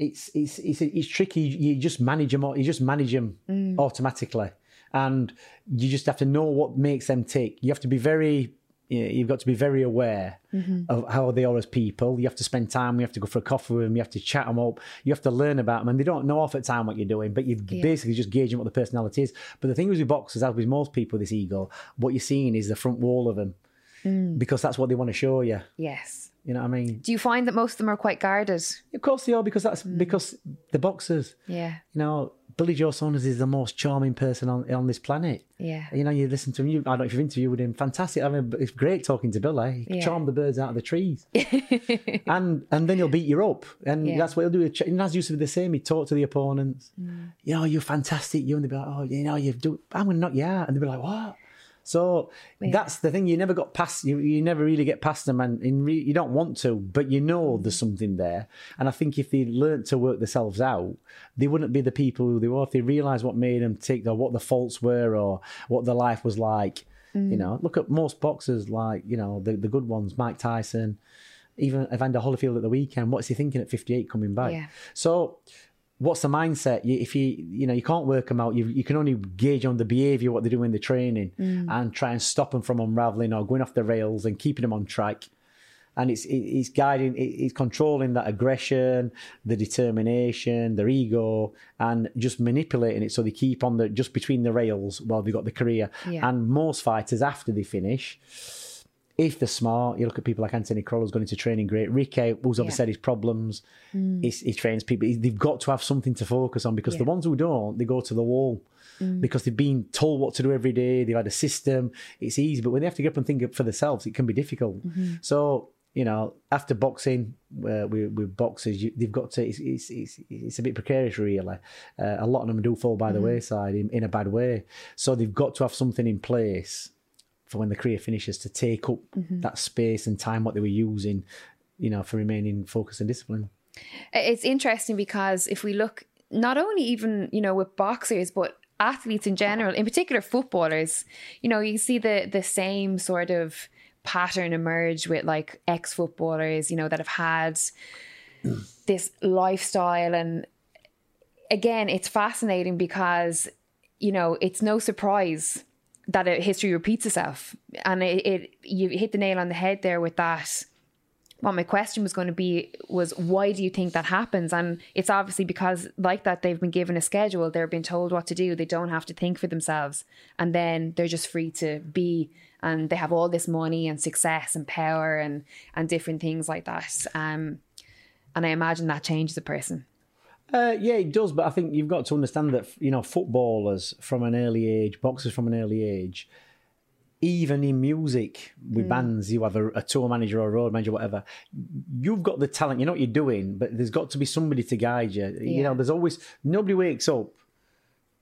B: it's it's it's, it's tricky. You just manage them. You just manage them mm. automatically, and you just have to know what makes them tick. You have to be very. you know, You've got to be very aware mm-hmm. of how they are as people. You have to spend time. You have to go for a coffee with them. You have to chat them up. You have to learn about them, and they don't know off at time what you're doing. But you're
A: Yeah.
B: basically just gauging what the personality is. But the thing is with boxers, as with most people, this ego, what you're seeing is the front wall of them, mm. because that's what they want to show you.
A: Yes.
B: You know what I mean?
A: Do you find that most of them are quite guarded?
B: Of course they are, because that's because the boxers.
A: Yeah.
B: You know, Billy Joe Saunders is the most charming person on on this planet.
A: Yeah.
B: You know, you listen to him. You, I don't know if you've interviewed him. Fantastic. I mean, it's great talking to Billy. He
A: Yeah.
B: charmed the birds out of the trees, *laughs* and and then he'll beat you up, and
A: Yeah.
B: that's what he'll do. And as used to be the same. he'd talk to the opponents.
A: Mm.
B: You know, you're fantastic. You and they'll be like, oh, you know, you've do. I'm gonna knock you out, and they'll be like, what? So that's the thing. You never got past. You, you never really get past them, and in re, you don't want to, but you know mm. there's something there. And I think if they learnt to work themselves out, they wouldn't be the people who they were. If they realised what made them tick, or what the faults were, or what their life was like. You mm. know, look at most boxers, like you know the the good ones, Mike Tyson, even Evander Holyfield at the weekend. What's he thinking at 58 coming back?
A: Yeah.
B: So what's the mindset? You, if you you know you can't work them out, you you can only gauge on the behaviour what they do in the training mm. and try and stop them from unraveling or going off the rails and keeping them on track. And it's it- it's guiding, it- it's controlling that aggression, the determination, their ego, and just manipulating it so they keep on the just between the rails while they've got the career.
A: Yeah.
B: And most fighters after they finish, if they're smart, you look at people like Anthony Crolla's going into training great. Ricky, who's obviously
A: Yeah.
B: had his problems, he's, he trains people. He- They've got to have something to focus on because the ones who don't, they go to the wall because they've been told what to do every day. They've had a system. It's easy, but when they have to get up and think for themselves, it can be difficult. So you know, after boxing, uh, with, with boxers, you, they've got to. It's, it's, it's, it's a bit precarious, really. Uh, a lot of them do fall by the wayside in, in a bad way. So they've got to have something in place for when the career finishes to take up
A: Mm-hmm.
B: that space and time what they were using, you know, for remaining focused and disciplined.
A: It's interesting because if we look not only even, you know, with boxers, but athletes in general, in particular footballers, you know, you see the the same sort of pattern emerge with like ex footballers, you know, that have had *clears throat* this lifestyle and again, it's fascinating because, you know, it's no surprise that history repeats itself. And it, it you hit the nail on the head there with that. What my question was going to be was why do you think that happens? And it's obviously because like that they've been given a schedule. They're being told what to do. They don't have to think for themselves. And then they're just free to be. And they have all this money and success and power and and different things like that. Um and i imagine that changes a person
B: Uh, yeah, it does, but I think you've got to understand that you know footballers from an early age, boxers from an early age, even in music with bands, you have a, a tour manager or a road manager, whatever. You've got the talent, you know what you're doing, but there's got to be somebody to guide you. You know, there's always nobody wakes up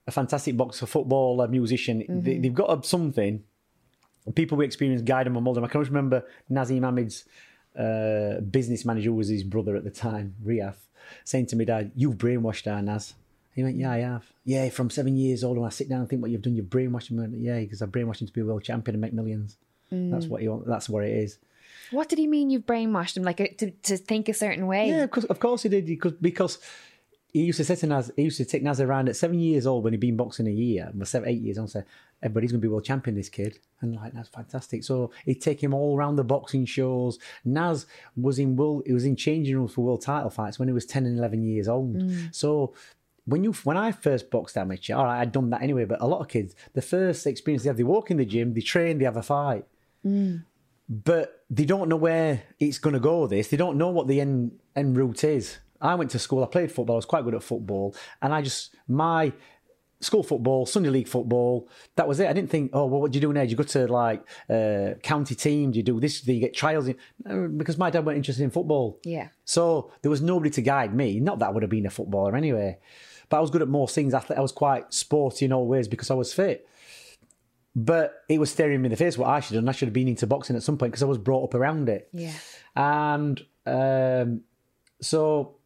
B: a fantastic boxer, footballer, musician. They, they've got something. People we experience guide them and mold them. I can always remember Naseem Hamed's uh, business manager was his brother at the time, Riath, saying to me, Dad, you've brainwashed our Naz. He went, Yeah, I have. Yeah, from seven years old, when I sit down and think what you've done, you've brainwashed him. Went, Yeah, because I brainwashed him to be a world champion and make millions. That's what he want. That's what it is.
A: what did he mean you've brainwashed him like uh, to, to think a certain way
B: Yeah, of course, of course he did. Because because he used to say to Naz, he used to take Naz around at seven years old when he'd been boxing a year, well, seven, eight years old, and say, everybody's going to be world champion, this kid. And like, that's fantastic. So he'd take him all around the boxing shows. Naz was in world, he was in changing rooms for world title fights when he was 10 and 11 years old. Mm. So when you when I first boxed amateur, all right, I'd done that anyway, but a lot of kids, the first experience they have, they walk in the gym, they train, they have a fight mm. but they don't know where it's going to go. This they don't know what the end end route is. I went to school. I played football. I was quite good at football, and I just my school football, Sunday league football. That was it. I didn't think, oh, well, what do you do now? Do you go to like uh, county team? Do you do this? Do you get trials? No, Because my dad weren't interested in football.
A: yeah
B: So there was nobody to guide me. Not that I would have been a footballer anyway, but I was good at most things. I was quite sporty in all ways because I was fit. But it was staring me in the face what I should have done. I should have been into boxing at some point because I was brought up around it.
A: yeah
B: And um, so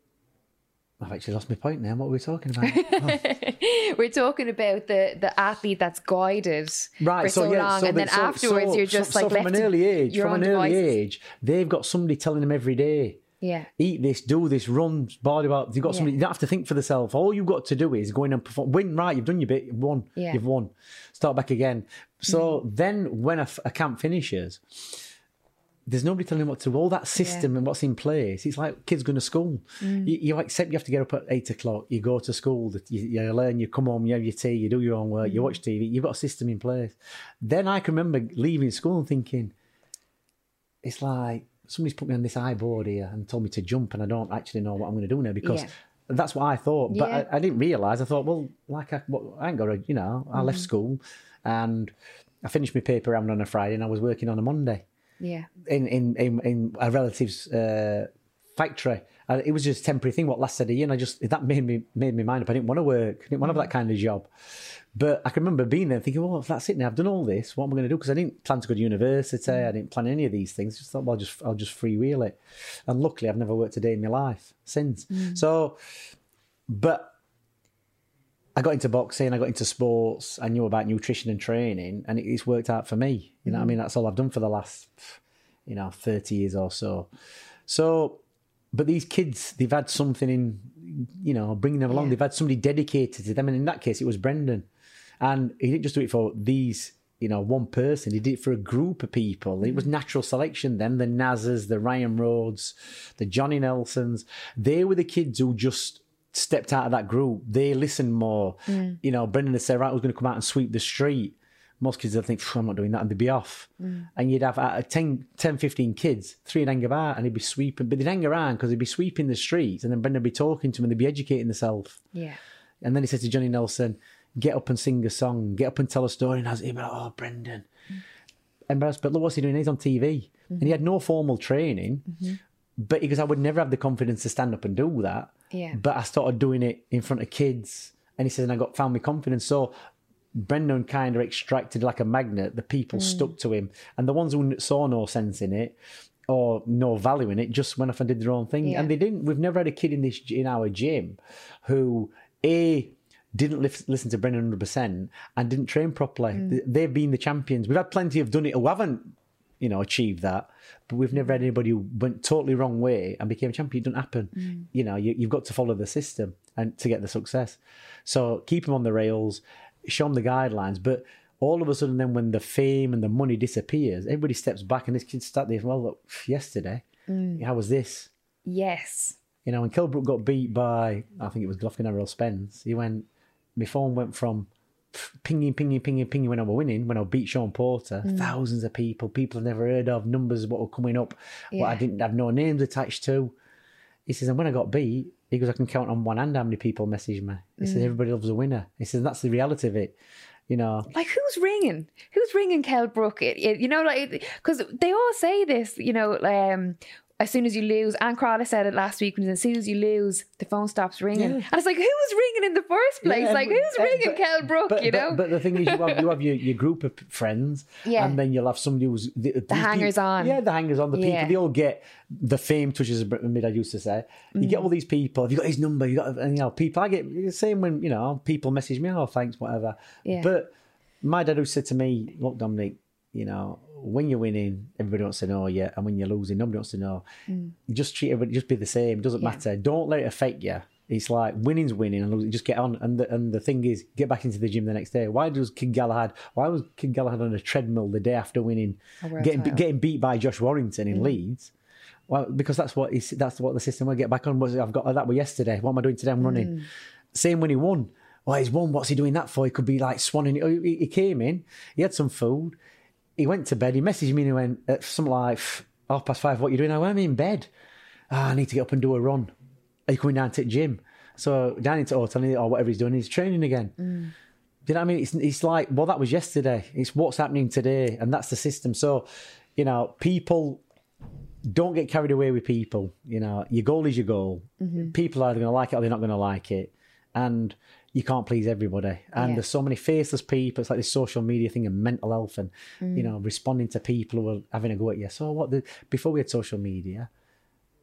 B: I've actually lost my point now. What were we talking about? Oh, *laughs*
A: we're talking about the the athlete that's guided
B: Right,
A: for so,
B: yeah,
A: long,
B: so
A: and then
B: so-
A: afterwards
B: so-
A: you're just
B: so,
A: like
B: so from an early age, from an early
A: devices.
B: age, they've got somebody telling them every day,
A: Yeah,
B: eat this, do this, run, body about. You've got somebody. You don't have to think for themselves. All you've got to do is go in and perform. Win, right? You've done your bit. You've won.
A: Yeah. Mm.
B: You've won. Start back again. So then, when a camp finishes, there's nobody telling them what to do. All that system and what's in place. It's like kids going to school.
A: Mm.
B: You, you accept you have to get up at eight o'clock. You go to school. You, you learn. You come home. You have your tea. You do your own work.
A: Mm.
B: You watch TV. You've got a system in place. Then I can remember leaving school and thinking, it's like somebody's put me on this high board here and told me to jump, and I don't actually know what I'm going to do now because
A: Yeah.
B: that's what I thought. But
A: Yeah.
B: I, I didn't realize. I thought, well, like I, well, I ain't got to, you know. I
A: Mm-hmm.
B: left school and I finished my paper round on a Friday, and I was working on a Monday
A: yeah,
B: in in in, in a relative's uh, factory. And it was just a temporary thing, what lasted a year. And I just that made me made me mind up. I didn't want to work. I didn't want to have that kind of job. But I can remember being there thinking, well, if that's it now, I've done all this. What am I going to do? Because I didn't plan to go to university. I didn't plan any of these things. I Just thought, well, I'll just I'll just freewheel it. And luckily, I've never worked a day in my life since. So, but I got into boxing, I got into sports, I knew about nutrition and training, and it, it's worked out for me. You know, what I mean, mm. that's all I've done for the last, you know, thirty years or so. So, but these kids, they've had something in, you know, bringing them along.
A: Yeah.
B: They've had somebody dedicated to them, and in that case, it was Brendan, and he didn't just do it for these. You know, one person. He did it for a group of people. It was mm. natural selection. Then the Nazas, the Ryan Rhodes, the Johnny Nelsons. They were the kids who just stepped out of that group. They listened more. You know, Brendan would say, right, I was going to come out and sweep the street. Most kids would think, I'm not doing that, and they'd be off. Mm. And you'd have of 10, 10, 15 kids, three would hang about and he'd be sweeping, but they'd hang around because they'd be sweeping the streets, and then Brendan would be talking to them and they'd be educating themselves.
A: yeah,
B: And then he said to Johnny Nelson, get up and sing a song, get up and tell a story. And I was he'd be like, oh, Brendan. Mm. Embarrassed, but look what's he doing? He's on TV. And he mm-hmm. had no formal training, mm-hmm. but because I would never have the confidence to stand up and do that.
A: Yeah.
B: But I started doing it in front of kids. And he says, and I got found my confidence. So Brendan kind of extracted like a magnet. The people
A: Mm.
B: stuck to him, and the ones who saw no sense in it or no value in it just went off and did their own thing.
A: Yeah.
B: And they didn't. We've never had a kid in this in our gym who a didn't lis- listen to Brendan 100 percent and didn't train properly.
A: Mm.
B: They've been the champions. We've had plenty of done it who haven't. You know, achieved that, but we've never had anybody who went totally wrong way and became a champion. It doesn't happen.
A: Mm.
B: You know, you, you've got to follow the system and to get the success. So keep them on the rails, show them the guidelines. But all of a sudden, then when the fame and the money disappears, everybody steps back, and this kid start there. Well, look, yesterday,
A: Mm.
B: how was this?
A: Yes.
B: You know, when Kell Brook got beat by, I think it was Errol Spence, he went, my phone went from pinging, pinging, pinging, pinging when I was winning, when I beat Sean Porter,
A: Mm.
B: thousands of people, people I've never heard of, numbers what were coming up, what I didn't have no names attached to. He says, and when I got beat, he goes, I can count on one hand how many people message me. He
A: Mm.
B: says, everybody loves a winner. He says, that's the reality of it. You know,
A: Like who's ringing? Who's ringing Kel Brook? It, it- you know, like because they all say this. You know, um, as soon as you lose, Ant Crolla said it last week. When as soon as you lose, the phone stops ringing.
B: Yeah.
A: And it's like, who was ringing in the first place?
B: Yeah,
A: like,
B: but-
A: who's
B: uh,
A: ringing
B: but-
A: Kel Brook?
B: But,
A: you know,
B: but, the thing is, you have, you have your, your group of friends,
A: Yeah.
B: and then you'll have somebody who's the, these
A: hangers
B: people-
A: on.
B: Yeah, the hangers on. The people they all get the fame touches. My dad used to say, you
A: Mm.
B: get all these people. Have you got his number? You got, and you know, people. I get the same when you know people message me. Oh, thanks, whatever.
A: Yeah.
B: But my dad who said to me, "Look, Dominic, you know, when you're winning, everybody wants to know you, and when you're losing, nobody wants to know. Just treat everybody. Just be the same. It doesn't
A: Mm. Yeah.
B: matter. Don't let it affect you." It's like winning's winning, and losing, just get on. And the, and the thing is, get back into the gym the next day. Why does Kid Galahad? Why was Kid Galahad on a treadmill the day after winning, getting
A: title.
B: getting beat by Josh Warrington in Leeds? Well, because that's what is that's what the system will get back on. Was I've got that was yesterday. What am I doing today? I'm running. Same when he won. Well, he's won. What's he doing that for? He could be like swanning. He, he came in. He had some food. He went to bed. He messaged me and he went uh, at some like half past five. What are you doing? I went, I'm in bed. Ah, I need to get up and do a run. Are you coming down to the gym? So down into hotel or whatever he's doing, he's training again. Mm. Do you know what I mean? It's it's like well, that was yesterday. It's what's happening today, and that's the system. So, you know, people don't get carried away with people. You know, your goal is your goal. Mm-hmm. People are either going to like it or they're not going to like it, and you can't please everybody. And
A: Yeah.
B: there's so many faceless people. It's like this social media thing and mental health, and
A: Mm.
B: you know, responding to people who are having a go at you. So what? The before we had social media,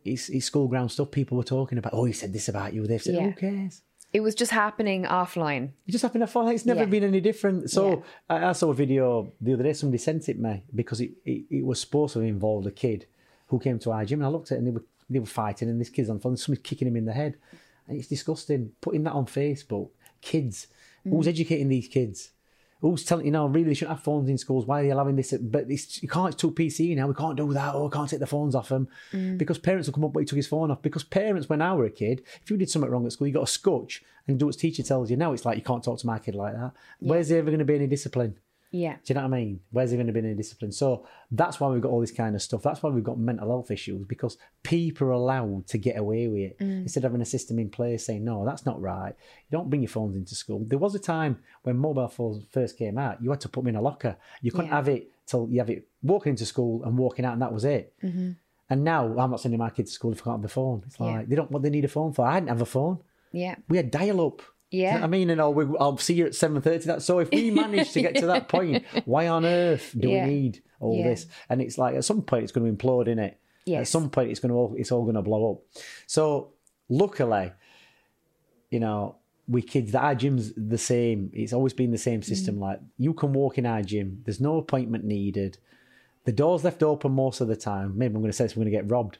B: it's, it's school ground stuff. People were talking about. Oh, he said this about you. They've said,
A: Yeah.
B: who cares?
A: it was just happening offline.
B: It just a fun. It's never
A: Yeah.
B: been any different. So. I, I saw a video the other day. Somebody sent it me because it, it, it was supposed to involve a kid who came to our gym, and I looked at it and they were they were fighting, and this kid's on the phone. Somebody's kicking him in the head, and it's disgusting. Putting that on Facebook, kids. Mm. Who's educating these kids? Who's telling you know really they shouldn't have phones in schools? Why are they allowing this? But it's, you can't. It's too PC now. We can't do that. Oh, we can't take the phones off them mm. because parents will come up. But he took his phone off because parents, when I were a kid, if you did something wrong at school, you got a scotch and do what teacher tells you. Now it's like you can't talk to my kid like that. Where's there ever going to be any discipline?
A: Yeah.
B: Do you know what I mean? Where's there going to be any discipline? So that's why we've got all this kind of stuff. That's why we've got mental health issues because people are allowed to get away with it mm. instead of having a system in place saying, no, that's not right. You don't bring your phones into school. There was a time when mobile phones first came out, you had to put them in a locker. You couldn't
A: Yeah.
B: have it till you have it walking into school and walking out, and that was it. Mm-hmm. And now I'm not sending my kids to school if I can't have a phone. It's like
A: Yeah.
B: they don't what they need a phone for. I didn't have a phone.
A: Yeah.
B: We had dial up.
A: Yeah.
B: You know I mean, and I'll, we- I'll see you at seven thirty. That so if we manage to get to that point, *laughs* why on earth do
A: Yeah.
B: we need all
A: Yeah.
B: this? And it's like at some point it's going to implode in it. At some point it's going to all it's all going to blow up. So luckily, you know, we kids that our gym's the same. It's always been the same system.
A: Mm.
B: Like you can walk in our gym. There's no appointment needed. The door's left open most of the time. Maybe I'm going to say this, we're going to get robbed.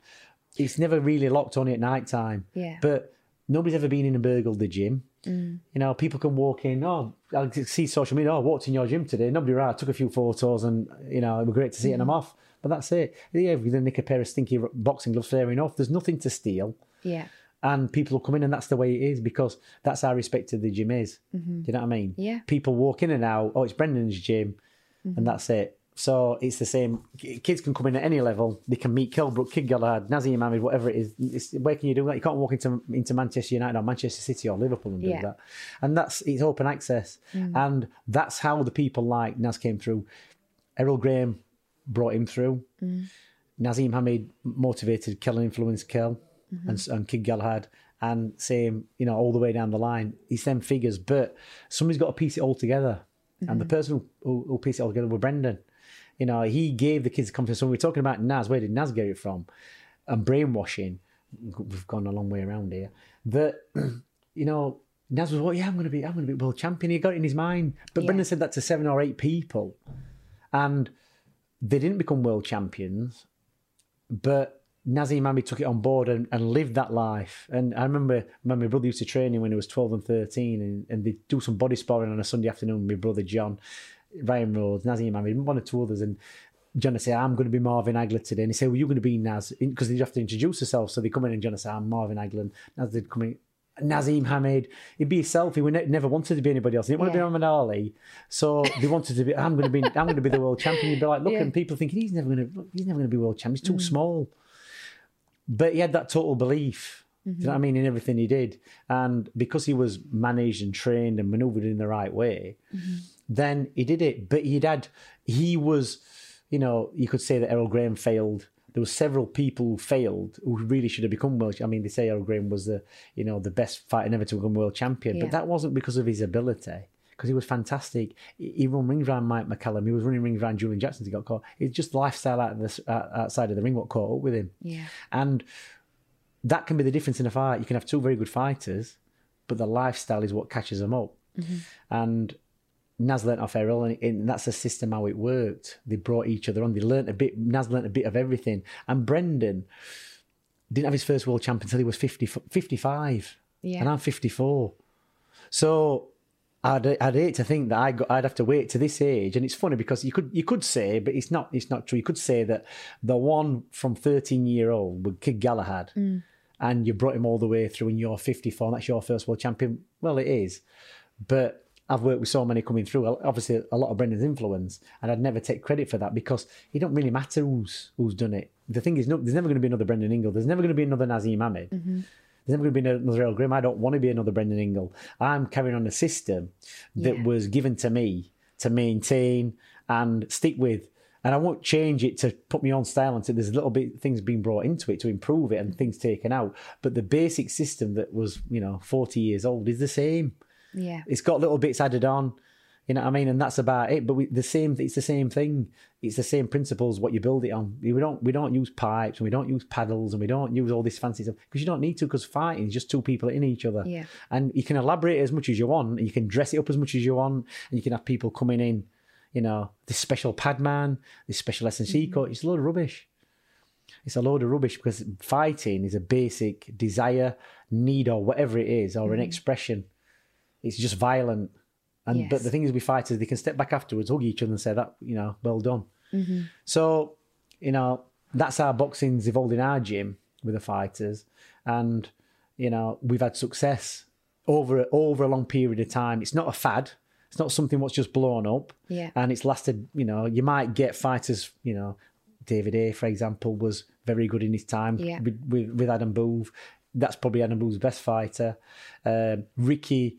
B: It's never really locked only at night time.
A: Yeah.
B: But nobody's ever been in and burgled the gym.
A: Mm.
B: You know, people can walk in. Oh, I see social media. Oh, I walked in your gym today. Nobody right. Took a few photos, and you know, it was great to see it. And
A: Mm.
B: I'm off. But that's it. Yeah, we then nick a pair of stinky boxing gloves. Fair enough. There's nothing to steal,
A: Yeah.
B: and people will come in, and that's the way it is because that's how respected the gym is. Do you know what I mean?
A: Mm-hmm. Yeah.
B: People walk in and out. Oh, it's Brendan's gym,
A: Mm-hmm.
B: and that's it. So it's the same. Kids can come in at any level. They can meet Kell Brook, Kid Galahad, Naseem Hamed, whatever it is. It's, where can you do that? You can't walk into into Manchester United or Manchester City or Liverpool and do
A: Yeah.
B: that. And that's it's open access, mm. and that's how the people like Naz came through. Herrol Graham brought him through. Mm. Naseem Hamed motivated Kel and influenced Kel mm-hmm. and, and Kid Galahad. And same, you know, all the way down the line. It's them figures, but somebody's got to piece it all together. and the mm-hmm. person who, who pieced it all together was Brendan. You know, he gave the kids a confidence. So we're talking about Naz. Where did Naz get it from? And brainwashing. We've gone a long way around here. That *clears throat* you know, Naz was, well, yeah, I'm going to be, I'm going to be world champion. He got it in his mind. But
A: Yeah.
B: Brendan said that to seven or eight people, and they didn't become world champions. But Naseem Hamed took it on board and, and lived that life. And I remember when my brother used to train him when he was 12 and 13, and, and they'd do some body sparring on a Sunday afternoon with my brother John, Ryan Rhodes, Naseem Hamed, one or two others. And John would say, I'm going to be Marvin Hagler today. And he say, Well, you're going to be Naz. Because they'd have to introduce themselves. So they come in and John would say, I'm Marvin Hagler. And Naz would come in. Naseem Hamed, he'd be himself. He ne- never wanted to be anybody else. He didn't want to be
A: Yeah.
B: Muhammad Ali, so they wanted to be. I'm going to be. I'm going to be the world champion. He'd be like, look,
A: Yeah.
B: and people thinking he's never going to. He's never going to be world champion. He's too mm. small. But he had that total belief. Do you know what I mm-hmm. mean in everything he did, and because he was managed and trained and manoeuvred in the right way, mm-hmm. Then he did it. But he'd had. He was, you know, you could say that Herrol Graham failed. There were several people who failed who really should have become world. I mean, they say Herrol Graham was the, you know, the best fighter never to become world champion,
A: Yeah.
B: but that wasn't because of his ability. Because he was fantastic. He run rings around Mike McCallum. He was running rings around Julian Jackson. He got caught. It's just lifestyle out of the, out- outside of the ring what caught up with him.
A: Yeah.
B: And that can be the difference in a fight. You can have two very good fighters, but the lifestyle is what catches them up. Mm-hmm. And Naz learnt off Herrol, and, and that's the system how it worked. They brought each other on. They learnt a bit. Naz learnt a bit of everything. And Brendan didn't have his first world champion until he was 50, 55.
A: Yeah.
B: And I'm 54. So I'd, I'd hate to think that I got, I'd have to wait to this age. And it's funny because you could you could say, but it's not it's not true. You could say that the one from 13 year old with Kid Galahad, mm. and you brought him all the way through, and you're 54, and that's your first world champion. Well, it is, but. I've worked with so many coming through. Obviously, a lot of Brendan's influence, and I'd never take credit for that because it don't really matter who's who's done it. The thing is, no, there's never going to be another Brendan Ingle. There's never going to be another Naseem Hamed. Mm-hmm. There's never going to be another Herrol Graham. I don't want to be another Brendan Ingle. I'm carrying on a system that
A: Yeah.
B: was given to me to maintain and stick with. And I won't change it to put me on style until there's a little bit things being brought into it to improve it and things taken out. But the basic system that was, you know, 40 years old is the same.
A: Yeah.
B: It's got little bits added on. You know what I mean? And that's about it. But we, the same, it's the same thing. It's the same principles. What you build it on. We don't, we don't use pipes and we don't use paddles and we don't use all this fancy stuff because you don't need to. Because fighting is just two people in each other.
A: Yeah.
B: And you can elaborate as much as you want. And you can dress it up as much as you want. And you can have people coming in. You know, this special pad man, this special S&C mm-hmm. coach. It's a load of rubbish. It's a load of rubbish because fighting is a basic desire, need, or whatever it is, or an mm-hmm. expression. It's just violent. And but the thing is, with fighters, they can step back afterwards, hug each other, and say that you know, well done. So you know, that's how boxing's evolved in our gym with the fighters, and you know, we've had success over over a long period of time. It's not a fad. It's not something what's just blown up.
A: Yeah.
B: And it's lasted. You know, you might get fighters. You know, David Haye, for example, was very good in his time
A: Yeah.
B: with, with, with Adam Booth. That's probably Adam Booth's best fighter. Um, Ricky,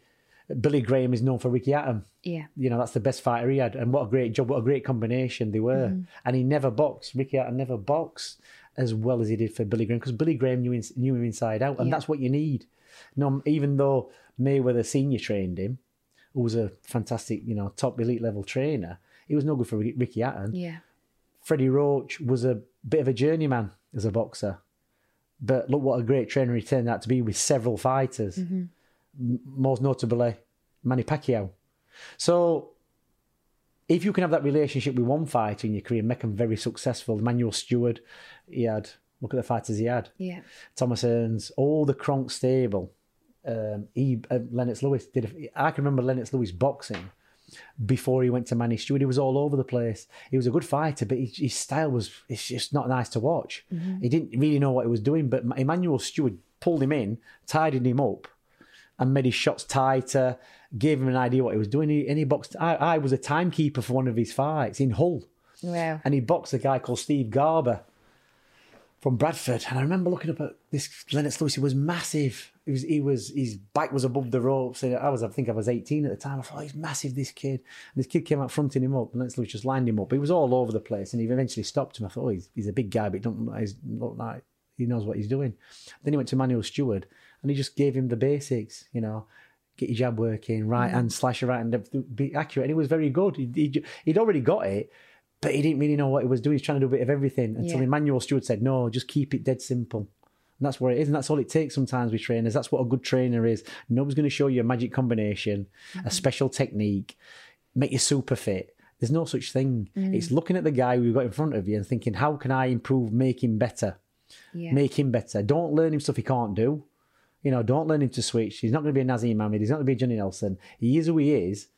B: Billy Graham is known for Ricky Hatton.
A: Yeah.
B: You know, that's the best fighter he had. And what a great job, what a great combination they were.
A: Mm-hmm.
B: And he never boxed. Ricky Hatton never boxed as well as he did for Billy Graham because Billy Graham knew, in, knew him inside out. And
A: Yeah.
B: that's what you need. No, even though Mayweather Senior trained him, who was a fantastic, you know, top elite level trainer, he was no good for Ricky Hatton.
A: Yeah.
B: Freddie Roach was a bit of a journeyman as a boxer. But look what a great trainer he turned out to be with several fighters, M- most notably Manny Pacquiao. So, if you can have that relationship with one fighter in your career, make them very successful. Emanuel Steward, he had, look at the fighters he had.
A: Yeah.
B: Thomas Hearns, all the Kronk stable. Um, he, uh, Lennox Lewis did. A, I can remember Lennox Lewis boxing before he went to Manny Steward. He was all over the place. He was a good fighter, but his, his style was it's just not nice to watch. He didn't really know what he was doing. But Emanuel Steward pulled him in, tidied him up, and made his shots tighter. Gave him an idea what he was doing. He, and he boxed. I, I was a timekeeper for one of his fights in Hull
A: Wow.
B: and he boxed a guy called Steve Garber from Bradford. And I remember looking up at this Lennox Lewis. He was massive. He was, he was, his back was above the ropes. And I was, I think I was 18 at the time. I thought, oh, he's massive, this kid. And this kid came out fronting him up. And Lennox Lewis just lined him up. He was all over the place. And he eventually stopped him. I thought, oh, he's, he's a big guy, but he don't look like, look like he knows what he's doing. Then he went to Emanuel Steward and he just gave him the basics, you know. get your jab working, right
A: Mm.
B: hand slash, right hand, be accurate. And he was very good. He, he, he'd already got it, but he didn't really know what he was doing. He's trying to do a bit of everything until
A: Yeah.
B: Emanuel Steward said, no, just keep it dead simple. And that's where it is. And that's all it takes sometimes with trainers. That's what a good trainer is. Nobody's going to show you a magic combination,
A: Mm-hmm.
B: a special technique, make you super fit. There's no such thing.
A: Mm.
B: It's looking at the guy who you've got in front of you and thinking, how can I improve, make him better?
A: Yeah.
B: Make him better. Don't learn him stuff he can't do. You know, don't learn him to switch. He's not going to be a Naseem Hamed. He's not going to be a Johnny Nelson. He is who he is.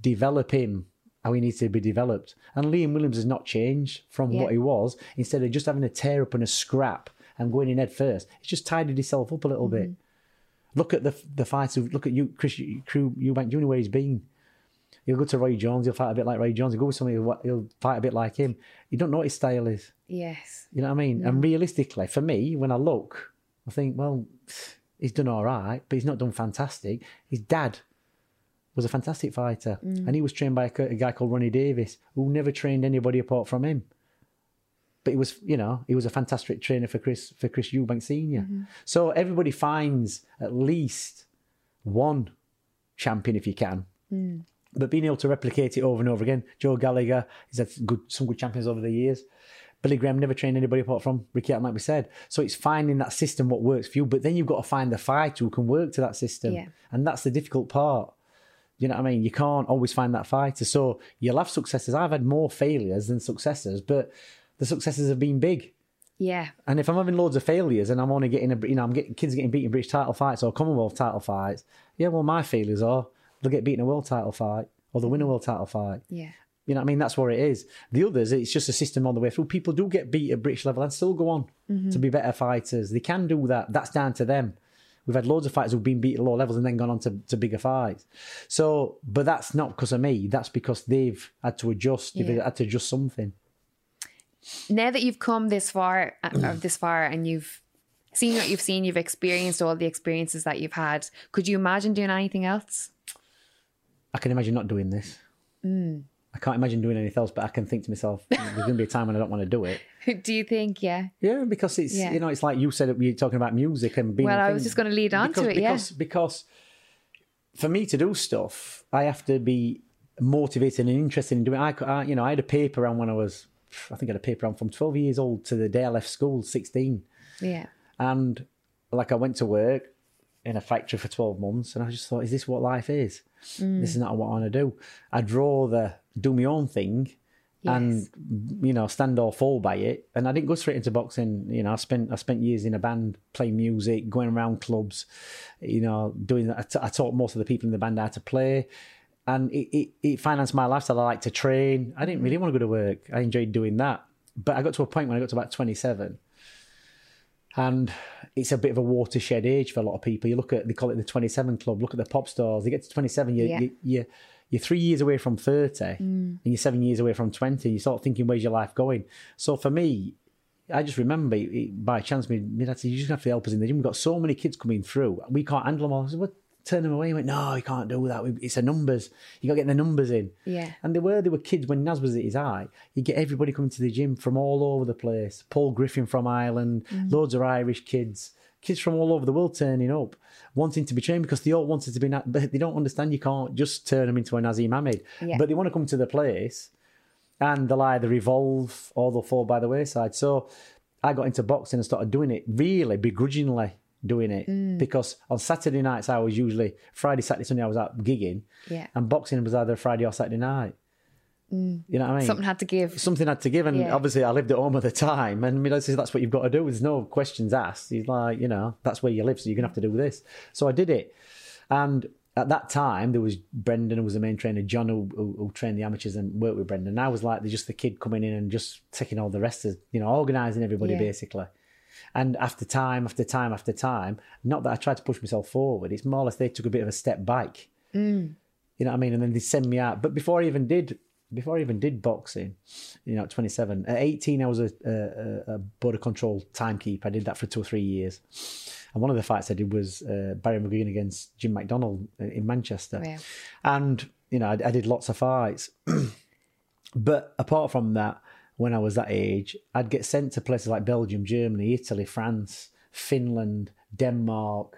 B: Develop him how he needs to be developed. And Liam Williams has not changed from
A: Yeah.
B: what he was. Instead of just having a tear up and a scrap and going in head first, he's just tidied himself up a little bit. Mm-hmm. Look at the the fights. Of, look at you, Chris Crew Eubank Jr. Where he's been. He'll go to Roy Jones. He'll fight a bit like Roy Jones. He'll go with somebody. He'll, he'll fight a bit like him. You don't know what his style is.
A: Yes.
B: You know what I mean? And mm. realistically, for me, when I look, I think, well, he's done all right, but he's not done fantastic. His dad was a fantastic fighter, mm. and he was trained by a, a guy called Ronnie Davies, who never trained anybody apart from him. But he was, you know, he was a fantastic trainer for Chris for Chris Eubank Senior. Mm-hmm. So everybody finds at least one champion if you can. Mm. But being able to replicate it over and over again, Joe Gallagher, he's had good, some good champions over the years. Billy Graham never trained anybody apart from Ricky Hatton, like we said. So it's finding that system what works for you. But then you've got to find the fighter who can work to that system.
A: Yeah.
B: And that's the difficult part. You know what I mean? You can't always find that fighter. So you'll have successes. I've had more failures than successes, but the successes have been big.
A: Yeah.
B: And if I'm having loads of failures and I'm only getting a, you know, I'm getting kids getting beaten British title fights or Commonwealth title fights, yeah, well, my failures are they'll get beaten in a world title fight or they'll win a mm. world title fight.
A: Yeah.
B: You know what I mean? That's where it is. The others, it's just a system on the way through. People do get beat at British level and still go on to be better fighters. They can do that. That's down to them. We've had loads of fighters who've been beat at lower levels and then gone on to, to bigger fights. So, but that's not because of me. That's because they've had to adjust. They've had to adjust something.
A: Now that you've come this far, uh, or this far, and you've seen what you've seen, you've experienced all the experiences that you've had. Could you imagine doing anything else?
B: I can imagine not doing this. I can't imagine doing anything else, but I can think to myself, *laughs* there's going to be a time when I don't want to do it. *laughs*
A: Do you think? Yeah.
B: Yeah, because it's
A: Yeah.
B: you know it's like you said we were talking about music and being.
A: Well, I was just going to lead on
B: because,
A: to it. Yeah.
B: because, Because for me to do stuff, I have to be motivated and interested in doing. I, I you know I had a paper around when I was, I think I had a paper around from twelve years old to the day I left school, sixteen,
A: Yeah.
B: and like I went to work in a factory for twelve months, and I just thought, is this what life is? Mm. This is not what I want to do. I'd rather do my own thing and you know stand or fall by it. And i didn't go straight into boxing. You know i spent i spent years in a band playing music going around clubs you know doing that I t- I taught most of the people in the band how to play. And it, it, it financed my lifestyle. I like to train. I didn't really want to go to work. I enjoyed doing that. But i got to a point when i got to about 27 and it's a bit of a watershed age for a lot of people. You look at they call it the twenty seven club. Look at the pop stars. They get to twenty seven. You,
A: Yeah.
B: you, you you're three years away from thirty, mm. and you're seven years away from twenty. You start thinking, where's your life going? So for me, I just remember it, by chance, me, me dad said, "You just have to help us in the gym. We've got so many kids coming through. We can't handle them all." I said, "What?" Turn them away. He went, "No, you can't do that. It's a numbers. You got to get the numbers in."
A: Yeah.
B: And they were, they were kids when Naz was at his height. You get everybody coming to the gym from all over the place. Paul Griffin from Ireland, mm. loads of Irish kids, kids from all over the world turning up, wanting to be trained because they all wanted to be, but they don't understand you can't just turn them into a Naseem Hamed.
A: Yeah.
B: But they want to come to the place and they'll either evolve or they'll fall by the wayside. So I got into boxing and started doing it really begrudgingly doing it mm. because on Saturday nights I was usually Friday, Saturday, Sunday I was out gigging
A: Yeah.
B: and boxing was either Friday or Saturday night. Mm. You know what I mean?
A: Something had to give.
B: Something had to give, and
A: Yeah.
B: obviously I lived at home at the time, and dad says that's what you've got to do. There's no questions asked. He's like, you know, that's where you live, so you're gonna have to do this. So I did it, and at that time there was Brendan who was the main trainer, John who, who, who trained the amateurs and worked with Brendan. And I was like just the kid coming in and just taking all the rest of, you know, organising everybody
A: Yeah.
B: basically. And after time, after time, after time, not that I tried to push myself forward, it's more or less they took a bit of a step back. You know what I mean? And then they send me out. But before I even did, before I even did boxing, you know, at 27, at 18, I was a, a, a Board of Control timekeeper. I did that for two or three years. And one of the fights I did was uh, Barry McGuigan against Jim McDonald in Manchester.
A: Wow.
B: And, you know, I, I did lots of fights. *clears throat* but apart from that, when I was that age, I'd get sent to places like Belgium, Germany, Italy, France, Finland, Denmark,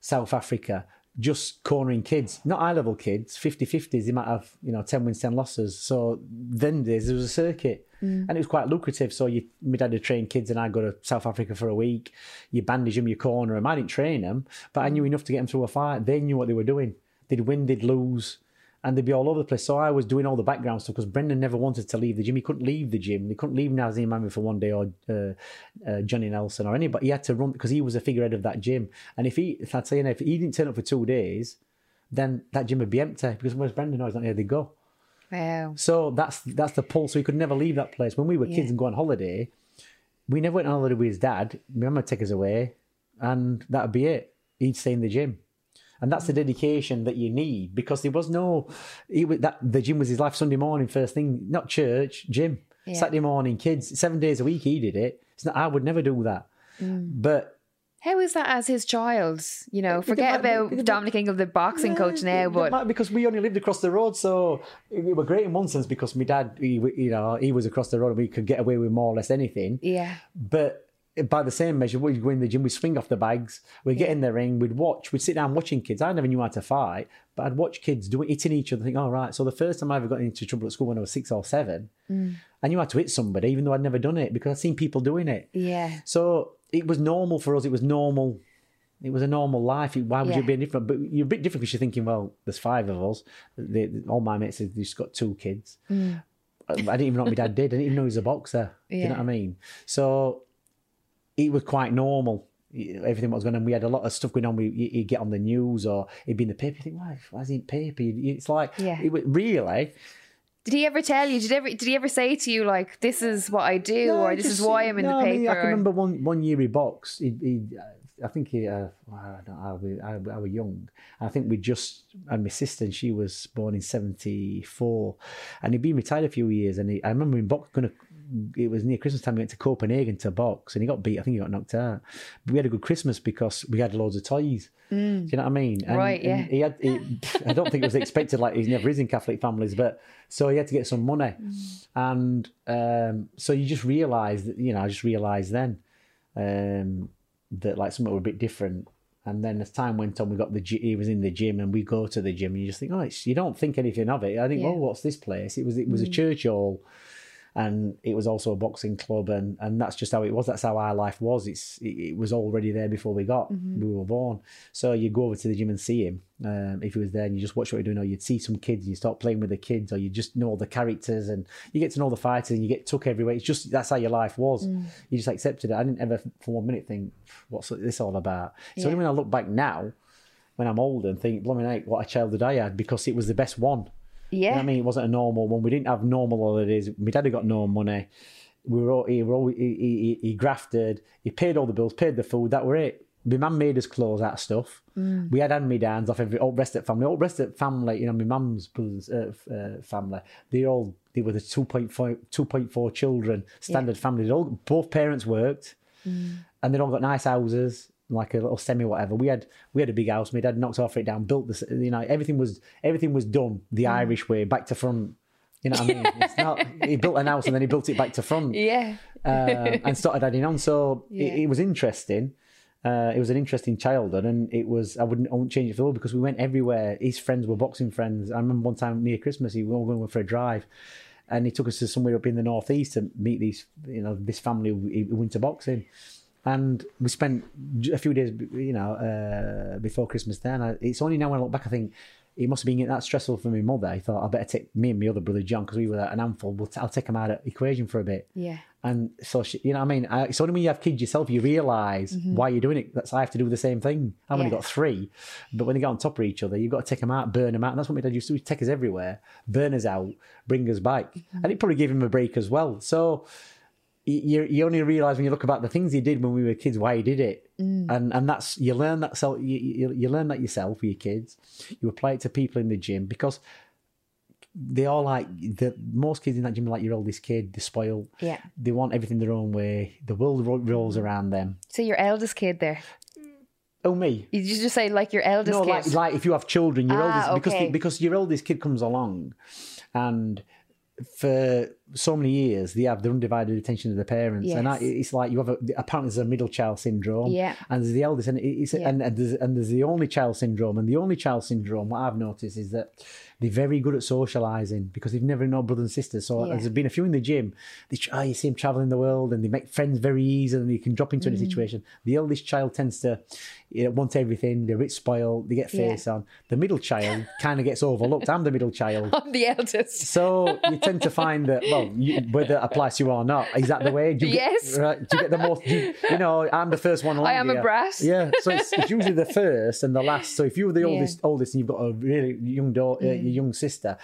B: South Africa just cornering kids, not high level kids, 50 50s, they might have, you know, 10 wins, 10 losses. So then days there was a circuit mm. and it was quite lucrative. So you, my dad would train kids and I'd go to South Africa for a week. You bandage them, you corner them. I didn't train them, but I knew mm. enough to get them through a fight. They knew what they were doing. They'd win, they'd lose, and they'd be all over the place. So I was doing all the background stuff because Brendan never wanted to leave the gym. He couldn't leave the gym. He couldn't leave Naseem Hamed for one day or uh, uh, Johnny Nelson or anybody. He had to run because he was a figurehead of that gym. And if he, if I'd say, you know, if he didn't turn up for two days, then that gym would be empty because where's Brendan? No, he's not here. They go.
A: Wow.
B: So that's that's the pull. So he could never leave that place. When we were kids
A: Yeah.
B: and go on holiday, we never went on holiday with his dad. My mum would take us away, and that'd be it. He'd stay in the gym, and that's the dedication that you need because there was no. He was, that the gym was his life. Sunday morning, first thing, not church, gym.
A: Yeah.
B: Saturday morning, kids. Seven days a week, he did it. It's not. I would never do that.
A: Mm.
B: But
A: How is that as his child? You know, forget
B: be-
A: about
B: it-
A: Dominic Ingle, the boxing coach now, but
B: might- because we only lived across the road, so it were great in one sense because my dad, he, you know, he was across the road and we could get away with more or less anything.
A: yeah,
B: But by the same measure, we'd go in the gym, we'd swing off the bags, we'd get in the ring, we'd watch, we'd sit down watching kids. I never knew how to fight, but I'd watch kids doing hitting each other. Think, all right. So the first time I ever got into trouble at school when I was six or seven, I knew how to hit somebody, even though I'd never done it because I'd seen people doing it.
A: yeah,
B: So it was normal for us. It was normal. It was a normal life. Why would you be different? But you're a bit different because you're thinking, well, there's five of us. They, all my mates have just got two kids.
A: Mm.
B: I didn't even know what my dad did. I didn't even know he was a boxer. Do you know what I mean? So it was quite normal. Everything was going on. We had a lot of stuff going on. We he'd get on the news or he'd be in the paper. You think, why? Why is he in paper? It's like,
A: Yeah.
B: it was, really.
A: Did he ever tell you? Did ever did he ever say to you like, "This is what I do,"
B: No,
A: or "This is why I'm in
B: no,
A: the
B: I, mean,
A: paper"?
B: I can
A: or-
B: remember one one year he boxed. He, he I think he, uh, I don't know, I, I, I was young. I think we just and my sister, and she was born in '74, and he'd been retired a few years. And he, I remember him box going to. It was near Christmas time. We went to Copenhagen to box, and he got beat. I think he got knocked out. But we had a good Christmas because we had loads of toys. Do you know what I mean? And,
A: Right, yeah.
B: he had. He, I don't think it was expected. Like he's never is in Catholic families, but so he had to get some money, and um, so you just realise that you know I just realised then um, that like something were a bit different. And then as time went on, we got the he was in the gym, and we go to the gym, and you just think, oh, it's, you don't think anything of it. I think,
A: Yeah.
B: oh, what's this place? It was it was a church hall, and it was also a boxing club, and and that's just how it was. That's how our life was. It's it, it was already there before we got we were born. So you go over to the gym and see him um, if he was there, and you just watch what you're doing, or you'd see some kids, and you start playing with the kids, or you just know all the characters, and you get to know the fighters, and you get took everywhere. It's just that's how your life was. You just accepted it. I didn't ever for one minute think, what's this all about? So
A: Yeah.
B: when I look back now, when I'm older, and think, blooming heck, what a childhood I had because it was the best one. You know
A: yeah,
B: I mean, it wasn't a normal one. We didn't have normal holidays. My dad had got no money. We were all, he, were all, he, he, he grafted. He paid all the bills, paid the food. That were it. My mum made us clothes out of stuff. We had hand me downs off every all rest of family. All rest of family, you know, my mum's brothers uh, uh, family. They all they were the 2.4, 2.4 children standard family. They all both parents worked, and they'd all got nice houses like a little semi whatever. We had we had a big house. My dad knocked off it down, built this. You know, everything was everything was done the Irish way, back to front. You know what I mean? *laughs* It's not. He built an house and then he built it back to front
A: yeah,
B: um, and started adding on. So
A: Yeah.
B: it, it was interesting. Uh, it was an interesting childhood, and it was. I wouldn't, I wouldn't change it for the world because we went everywhere. His friends were boxing friends. I remember one time near Christmas, he we were all going for a drive, and he took us to somewhere up in the northeast to meet these, you know, this family who who went to boxing, and we spent a few days, you know, uh, before Christmas. Then I, it's only now when I look back, I think it must have been that stressful for my mother. I thought I better take me and my other brother John because we were an handful. We'll t- I'll take him out of equation for a bit.
A: yeah,
B: And so, she, you know what I mean? I, it's only when you have kids yourself, you realise why you're doing it. That's I have to do the same thing. I've only got three. But when they get on top of each other, you've got to take them out, burn them out. And that's what my dad used to do. Take us everywhere, burn us out, bring us back. And it probably gave him a break as well. So you, you only realise when you look about the things he did when we were kids, why he did it. And and that's, you learn that self, you, you, you learn that yourself with your kids. You apply it to people in the gym because they all like the most kids in that gym are like your oldest kid. They're spoiled.
A: yeah.
B: They want everything their own way. The world ro- rolls around them.
A: So your eldest kid there?
B: Oh me.
A: You just say like your eldest
B: No,
A: kid?
B: like, like if you have children, your
A: Ah,
B: oldest because
A: okay.
B: because your oldest kid comes along, and for so many years they have the undivided attention of the parents, and I, it's like you have a, apparently there's a middle child syndrome,
A: Yeah.
B: and there's the eldest, and it's
A: Yeah.
B: and, and, there's, and there's the only child syndrome, and the only child syndrome. What I've noticed is that they're very good at socializing because they've never known brothers and sisters. So
A: Yeah.
B: there's been a few in the gym. They try, you see them traveling the world, and they make friends very easy, and they can drop into
A: Mm.
B: any situation. The eldest child tends to you know, want everything. They're a bit spoiled. They get
A: Yeah.
B: face on. The middle child kind of gets overlooked. I'm the middle child. *laughs*
A: I'm the eldest.
B: So you tend to find that, well, you, whether it *laughs* applies to you or not, is that the way? Do you
A: Yes.
B: Get, right, do you get the most? You, you know, I'm the first one
A: I am a brass.
B: Yeah, so it's, it's usually the first and the last. So if you were the *laughs*
A: Yeah. Mm.
B: oldest, oldest, and you've got a really young daughter, your young sister,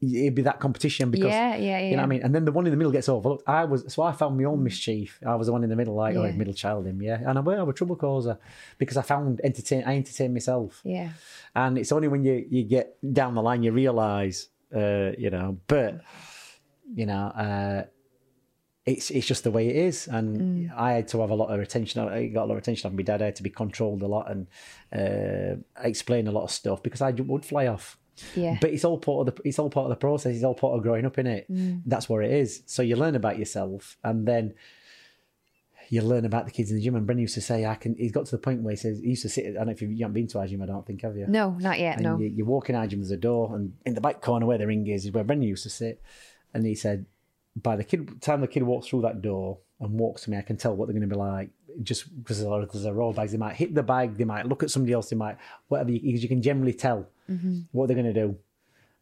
B: it'd be that competition because
A: Yeah, yeah, yeah.
B: you know what. I mean. And then the one in the middle gets overlooked. I was so I found my own mischief. I was the one in the middle, like oh, middle child him, yeah. And I were a trouble causer because I found entertain. I entertain myself.
A: Yeah.
B: And it's only when you, you get down the line you realise, uh, you know, but, you know, uh, it's it's just the way it is. And
A: Mm.
B: I had to have a lot of attention. I got a lot of attention off my dad. I had to be controlled a lot and uh, explain a lot of stuff because I would fly off.
A: Yeah.
B: But it's all part of the it's all part of the process. It's all part of growing up in it.
A: Mm.
B: That's where it is. So you learn about yourself, and then you learn about the kids in the gym. And Brendan used to say, "I can." He's got to the point where he says he used to sit. I don't know if you, you haven't been to our gym. I don't think have you?
A: No, not yet.
B: And
A: No.
B: you, you walk in our gym, there's a door, and in the back corner where the ring is, is where Brendan used to sit. And he said, by the kid time the kid walks through that door and walks to me, I can tell what they're going to be like. Just because there's a lot of roll bags, they might hit the bag, they might look at somebody else, they might whatever. Because you can generally tell mm-hmm. what they're going to do.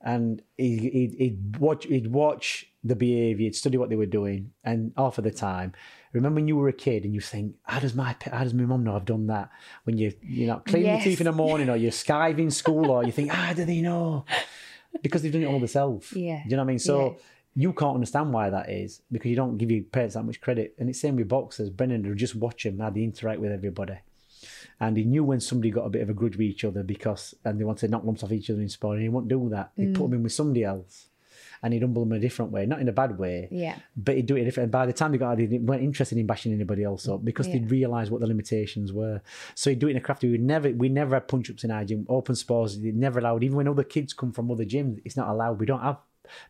B: And he, he'd, he'd watch he'd watch the behaviour, he'd study what they were doing, and half of the time, remember when you were a kid and you think, how does my how does my mum know I've done that? When you you know cleaning
A: Yes.
B: your teeth in the morning, or you're skiving school, or you think, how do they know? *laughs* Because they've done it all themselves.
A: Yeah.
B: Do you know what I mean? So
A: Yeah.
B: You can't understand why that is because you don't give your parents that much credit. And it's the same with boxers. Brendan would just watch him how they interact with everybody. And he knew when somebody got a bit of a grudge with each other because and they wanted to knock lumps off each other in sport, and he wouldn't do that. He'd put them mm. in with somebody else. And he'd humble them in a different way, not in a bad way,
A: Yeah.
B: but he'd do it different. And by the time they got out, they weren't interested in bashing anybody else up because
A: Yeah.
B: they'd realise what the limitations were. So he'd do it in a crafty. way. We never, we never had punch ups in our gym. Open sports, they never allowed. Even when other kids come from other gyms, it's not allowed. We don't have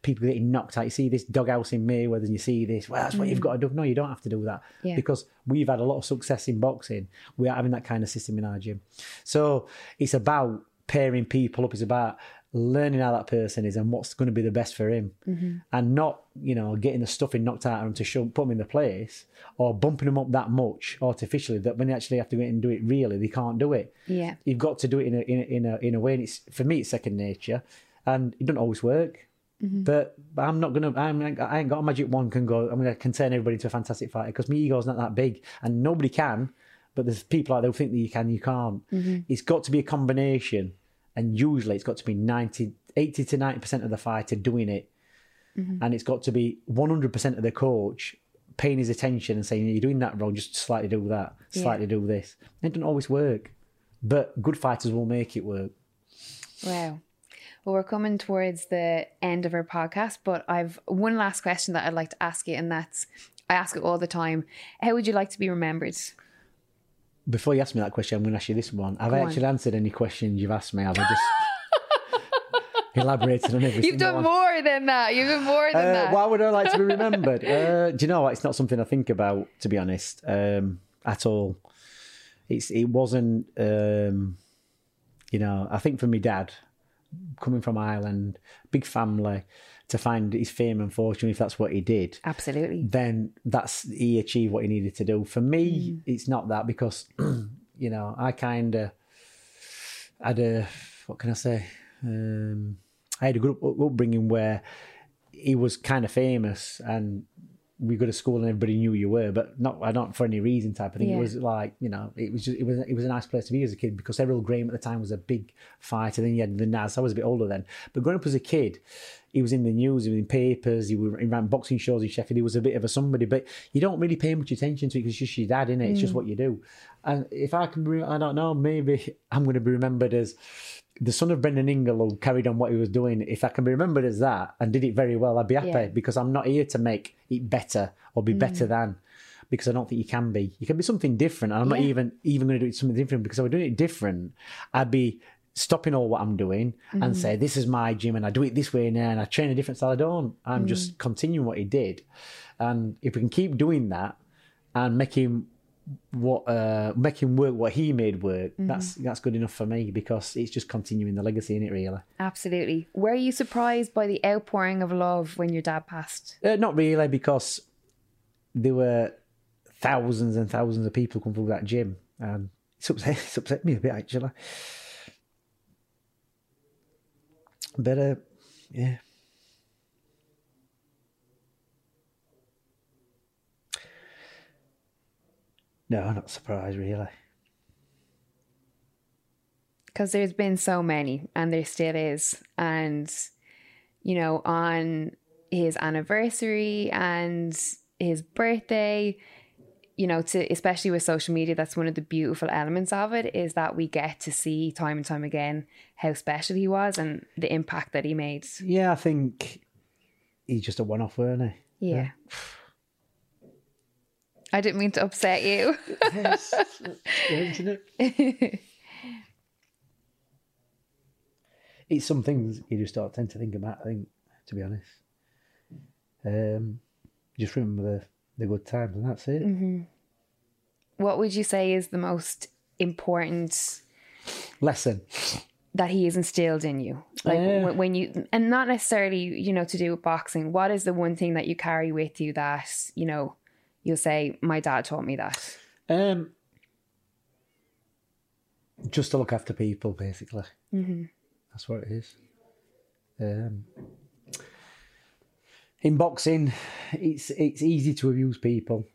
B: people getting knocked out. You see this doghouse in Mayweather, and you see this. Well, that's what you've mm. got to do. No, you don't have to do that
A: Yeah.
B: because we've had a lot of success in boxing. We are having that kind of system in our gym. So it's about pairing people up. It's about learning how that person is and what's going to be the best for him, mm-hmm. and not you know getting the stuffing knocked out of him to show, put him in the place or bumping him up that much artificially that when they actually have to go in and do it really, they can't do it.
A: Yeah.
B: You've got to do it in a in a in a, in a way, and it's for me it's second nature, and it doesn't always work. But, but I'm not gonna. I'm, I ain't got a magic wand can go. I'm gonna can turn everybody to a fantastic fighter because my ego's not that big, and nobody can. But there's people out there who think that you can, you can't. Mm-hmm. It's got to be a combination, and usually it's got to be 90, 80 to ninety percent of the fighter doing it, mm-hmm. and it's got to be one hundred percent of the coach paying his attention and saying you're doing that wrong, just slightly do that,
A: Yeah.
B: slightly do this. It doesn't always work, but good fighters will make it work.
A: Wow. Well, we're coming towards the end of our podcast, but I've one last question that I'd like to ask you, and that's I ask it all the time. How would you like to be remembered?
B: Before you ask me that question, I'm going to ask you this one. Have
A: Go
B: I
A: on.
B: actually answered any questions you've asked me? Have I just *laughs* elaborated on every
A: You've done
B: one?
A: more than that. You've done more than
B: Uh,
A: that.
B: why would I like to be *laughs* remembered? uh, do you know what? It's not something I think about, to be honest, um, at all. It's it wasn't. Um, you know, I think for my dad, coming from Ireland, big family, to find his fame and fortune, if that's what he did,
A: Absolutely.
B: then that's he achieved what he needed to do. For me,
A: Mm.
B: it's not that because *clears throat* you know I kind of had a what can I say? Um, I had a good upbringing where he was kind of famous and we go to school and everybody knew you were, but not I not for any reason type of thing.
A: Yeah.
B: It was like you know it was just, it was it was a nice place to be as a kid because Herrol Graham at the time was a big fighter. Then you had the Naz. I was a bit older then, but growing up as a kid, he was in the news, he was in papers, he, he ran boxing shows in Sheffield. He was a bit of a somebody, but you don't really pay much attention to it because it's just your dad, innit? It's just mm. what you do. And if I can, I don't know, maybe *laughs* I'm going to be remembered as the son of Brendan Ingle carried on what he was doing. If I can be remembered as that and did it very well, I'd be happy
A: Yeah.
B: because I'm not here to make it better or be better than. Because I don't think you can be. You can be something different. And I'm not even even going to do it something different because if I were doing it different, I'd be stopping all what I'm doing
A: Mm-hmm.
B: and say, this is my gym and I do it this way now and I train a different style. I don't. I'm
A: Mm.
B: just continuing what he did. And if we can keep doing that and make him what uh make him work what he made work,
A: Mm-hmm.
B: that's that's good enough for me because it's just continuing the legacy in it really.
A: Absolutely. Were you surprised by the outpouring of love when your dad passed?
B: Uh, not really because there were thousands and thousands of people come through that gym and it's upset, *laughs* it's upset me a bit actually. But uh, yeah. No, I'm not surprised really.
A: because there's been so many and there still is and you know on his anniversary and his birthday you know to especially with social media that's one of the beautiful elements of it is that we get to see time and time again how special he was and the impact that he made
B: Yeah, I think he's just a one-off, weren't he?
A: yeah I didn't mean to upset you.
B: Yes, isn't *laughs* it? it's some things you just don't tend to think about. I think, to be honest, um, just remember the the good times, and that's it.
A: what would you say is the most important
B: Lesson.
A: that he has instilled in you like when, when you and not necessarily you know to do with boxing what is the one thing that you carry with you that you know you'll say my dad taught me that
B: Um, just to look after people, basically. Mm-hmm. That's what it is. Um, in boxing, it's it's easy to abuse people,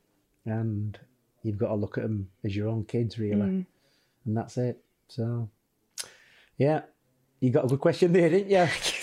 B: and you've got to look at them as your own kids, really, and that's it. So, yeah, you got a good question there, didn't you? *laughs*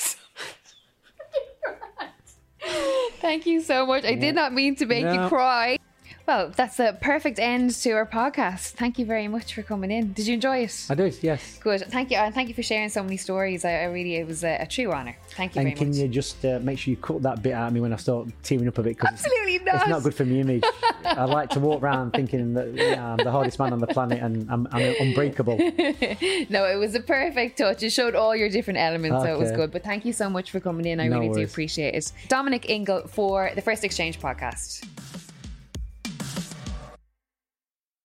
A: thank you so much. I did not mean to make you cry well that's a perfect end to our podcast thank you very much for coming in did you enjoy it
B: I did, yes.
A: good thank you and thank you for sharing so many stories i, I really it was a, a true honor thank you
B: And can
A: much
B: you just uh, make sure you cut that bit out of me when I start tearing up a bit? Cause it's-
A: absolutely not
B: It's not good for my image. I like to walk around thinking that yeah, I'm the hardest man on the planet and I'm, I'm unbreakable. *laughs*
A: No, it was a perfect touch. It showed all your different elements, so it was good. But thank you so much for coming in. I
B: No
A: really do appreciate it. Dominic Ingle for the First Exchange podcast.